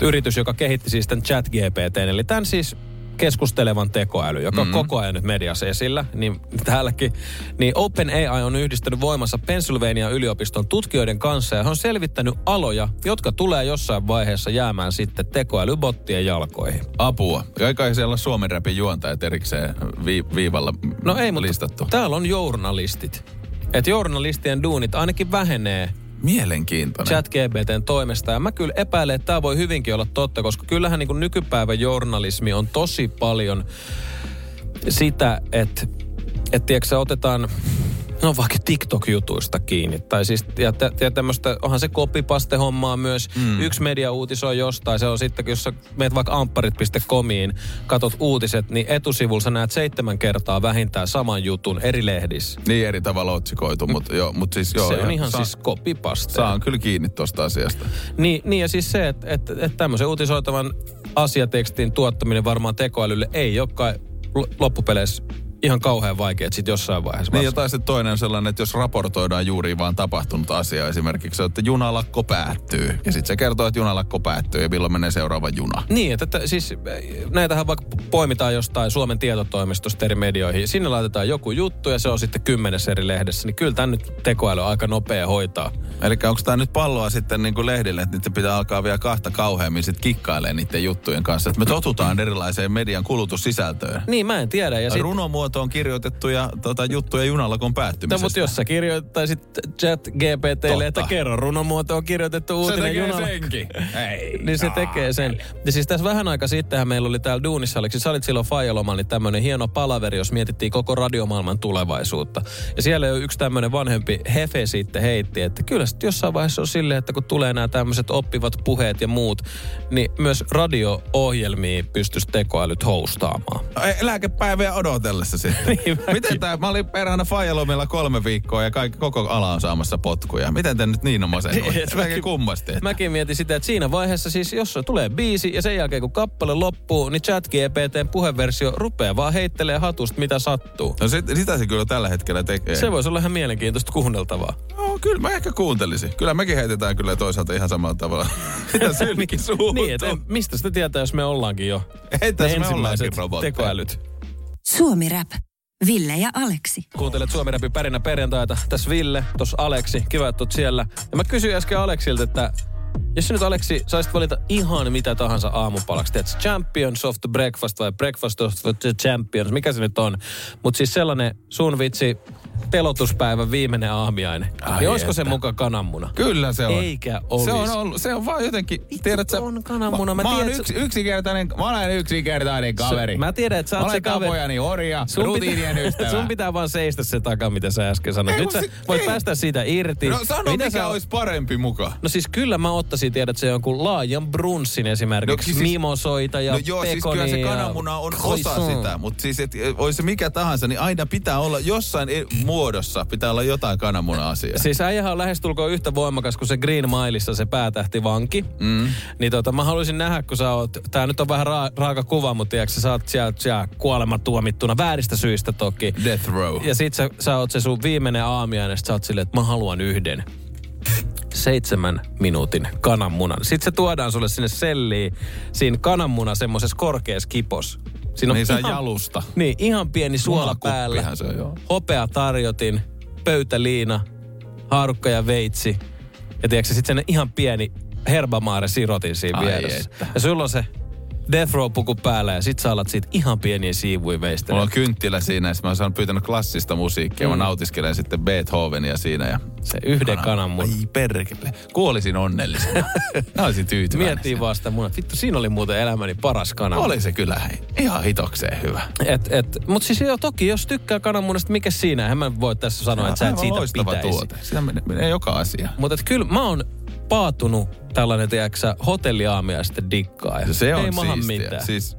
yritys, joka kehitti siis tämän chat GPT, eli tämän siis keskustelevan tekoäly, joka mm-hmm. on koko ajan nyt mediassa esillä, niin täälläkin, niin OpenAI on yhdistänyt voimassa Pennsylvania yliopiston tutkijoiden kanssa ja he on selvittänyt aloja, jotka tulee jossain vaiheessa jäämään sitten tekoälybottien jalkoihin. Apua. Kai siellä Suomen räpin juontajat erikseen vi- viivalla no ei, mutta listattu. täällä on journalistit. Että journalistien duunit ainakin vähenee Mielenkiintoinen. Chat GBTn toimesta. Ja mä kyllä epäilen, että tämä voi hyvinkin olla totta, koska kyllähän niin nykypäivän journalismi on tosi paljon sitä, että, että tiedätkö, otetaan No vaikka TikTok-jutuista kiinni. Tai siis, ja, ja tämmöistä, onhan se kopipaste-hommaa myös. Mm. Yksi media uutisoi jostain. Se on sitten, jos sä meet vaikka ampparit.comiin, katot uutiset, niin etusivulla sä näet seitsemän kertaa vähintään saman jutun eri lehdissä. Niin eri tavalla otsikoitu, mutta joo, mut siis joo. Se on ihan saa, siis kopipaste. Saan kyllä kiinni tuosta asiasta. Niin, niin ja siis se, että, että, että tämmöisen uutisoitavan asiatekstin tuottaminen varmaan tekoälylle ei olekaan loppupeleissä ihan kauhean vaikea sitten jossain vaiheessa. Niin, ja tai sitten toinen sellainen, että jos raportoidaan juuri vaan tapahtunut asia, esimerkiksi että junalakko päättyy, ja sitten se kertoo, että junalakko päättyy, ja milloin menee seuraava juna. Niin, että, että siis näitähän vaikka poimitaan jostain Suomen tietotoimistosta eri medioihin, sinne laitetaan joku juttu, ja se on sitten kymmenes eri lehdessä, niin kyllä tämä nyt tekoäly on aika nopea hoitaa. Eli onko tämä nyt palloa sitten niin kuin lehdille, että niiden pitää alkaa vielä kahta kauheammin sitten kikkailee niiden juttujen kanssa, että me totutaan erilaiseen median kulutussisältöön. Niin, mä en tiedä. Ja sit... Runomuotoon kirjoitettuja tota, juttuja junalakon päättymisestä. No, mutta jos sä kirjoittaisit chat GPTlle, että kerro runomuotoon kirjoitettu uutinen se junalla. senkin. [laughs] Ei, niin se tekee sen. Ja siis tässä vähän aika sittenhän meillä oli täällä Duunissa, oliko sä olit silloin Fajalomalla, niin tämmöinen hieno palaveri, jos mietittiin koko radiomaailman tulevaisuutta. Ja siellä jo yksi tämmöinen vanhempi hefe sitten heitti, että kyllä sitten jossain vaiheessa on silleen, että kun tulee nämä tämmöiset oppivat puheet ja muut, niin myös radio-ohjelmia pystyisi tekoälyt hostaamaan. Lääkepäiviä odotellessa sitten. niin, Miten tämä, mä olin perhana Fajalomilla kolme viikkoa ja kaikki, koko ala on saamassa potkuja. Miten te nyt niin on masennuit? Mäkin kummasti. Että. Mäkin mietin sitä, että siinä vaiheessa siis, jos tulee biisi ja sen jälkeen kun kappale loppuu, niin chat GPTn puheversio rupeaa vaan heittelee hatusta mitä sattuu. No sit, sitä se kyllä tällä hetkellä tekee. Se voisi olla ihan mielenkiintoista kuunneltavaa. No kyllä mä ehkä kuuntelisin. Kyllä mekin heitetään kyllä toisaalta ihan samalla tavalla. [laughs] Mitä sylki suuhun? niin, että mistä sitä tietää, jos me ollaankin jo Ei tässä me ollaankin robotteja. tekoälyt. Suomi Rap. Ville ja Aleksi. Kuuntelet Suomi Rapin pärinä perjantaita. Tässä Ville, tuossa Aleksi. Kiva, että siellä. Ja mä kysyin äsken Aleksilta, että jos nyt Aleksi saisit valita ihan mitä tahansa aamupalaksi, teet Champions of the Breakfast vai Breakfast of the Champions, mikä se nyt on. Mutta siis sellainen sun vitsi telotuspäivän viimeinen aamiainen. Ai niin olisiko että. se mukaan kananmuna? Kyllä se on. Eikä olisi. Se on, ollut, se on vaan jotenkin, tiedät sä, on kananmuna. Mä, Mä tiedän, yksi, yksinkertainen, mä olen yksinkertainen kaveri. Mä tiedän, että sä oot se kaveri. tapojani orja, Sun rutiinien pitää, [laughs] ystävä. sun pitää vaan seistä se takaa, mitä sä äsken sanoit. Ei, Nyt sä voit ei. päästä siitä irti. No sano, Mitä mikä sä- olisi parempi muka. No siis kyllä mä ottaisin, tiedät, se jonkun laajan brunssin esimerkiksi. No siis- mimosoita ja no joo, siis kyllä se kananmuna on osa sitä, mutta siis et, olisi se mikä tahansa, niin aina pitää olla jossain e- muodossa, pitää olla jotain kananmuna-asiaa. Siis äijähän on lähestulkoon yhtä voimakas kuin se Green Mileissa se päätähti vanki. Mm. Niin tota, mä haluaisin nähdä, kun sä oot, tää nyt on vähän ra- raaka kuva, mutta tiedätkö, sä oot siellä, siellä kuolematuomittuna vääristä syistä toki. Death row. Ja sit sä, sä oot se sun viimeinen aamiainen, ja sit sä oot silleen, että mä haluan yhden seitsemän minuutin kananmunan. Sitten se tuodaan sulle sinne selliin, siinä kananmuna semmoisessa korkeassa kipos. Siinä Niin se on jalusta. Niin, ihan pieni suola päällä. se on, joo. Hopea tarjotin, pöytäliina, haarukka ja veitsi. Ja tiedätkö, sitten sen ihan pieni herbamaare sirotin siinä Ai vieressä. että. Ja sulla on se Death Row-puku päällä ja sit sä alat siitä ihan pieniä siivuja Mulla veistellä. on kynttilä siinä ja mä oon pyytänyt klassista musiikkia. Mm. Mä nautiskelen sitten Beethovenia siinä ja... Se yhden kanan mun. Ai perkele. Kuolisin onnellisena. [laughs] Mä olisin tyytyväinen. Miettii vaan sitä munat. Vittu, siinä oli muuten elämäni paras kananmuna. Oli se kyllä hei. Ihan hitokseen hyvä. Et, et, mut siis joo, toki jos tykkää kananmunasta, mikä siinä? Eihän mä voi tässä sanoa, että sä et siitä pitäisi. tuote. Sitä menee, menee joka asia. Mutta kyllä mä oon paatunut tällainen, tiedäksä, hotelliaamia sitten dikkaa. Ja Se on ei siistiä. mitään. Siis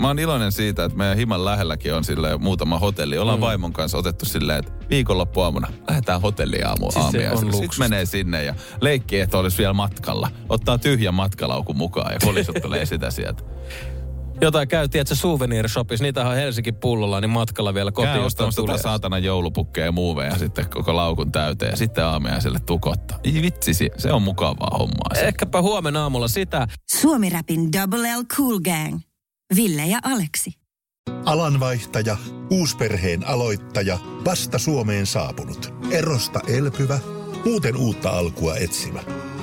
mä oon iloinen siitä, että meidän himan lähelläkin on sille muutama hotelli. Ollaan mm. vaimon kanssa otettu silleen, että viikonloppuaamuna lähdetään hotelliaamu Siis aamia. Sitten menee sinne ja leikki, että olisi vielä matkalla. Ottaa tyhjän matkalaukun mukaan ja kolisuttelee sitä sieltä. Jotain käytiin, että se souvenir shopissa, niitä on Helsinki pullolla, niin matkalla vielä kotiin, Käy josta ostamassa saatana joulupukkeja ja muuveja sitten koko laukun täyteen. Ja sitten aamiaiselle tukotta. Ei vitsi, se- on mukavaa hommaa. Se. Ehkäpä huomenna aamulla sitä. Suomi-rapin Double L Cool Gang. Ville ja Aleksi. Alanvaihtaja, uusperheen aloittaja, vasta Suomeen saapunut, erosta elpyvä, muuten uutta alkua etsimä.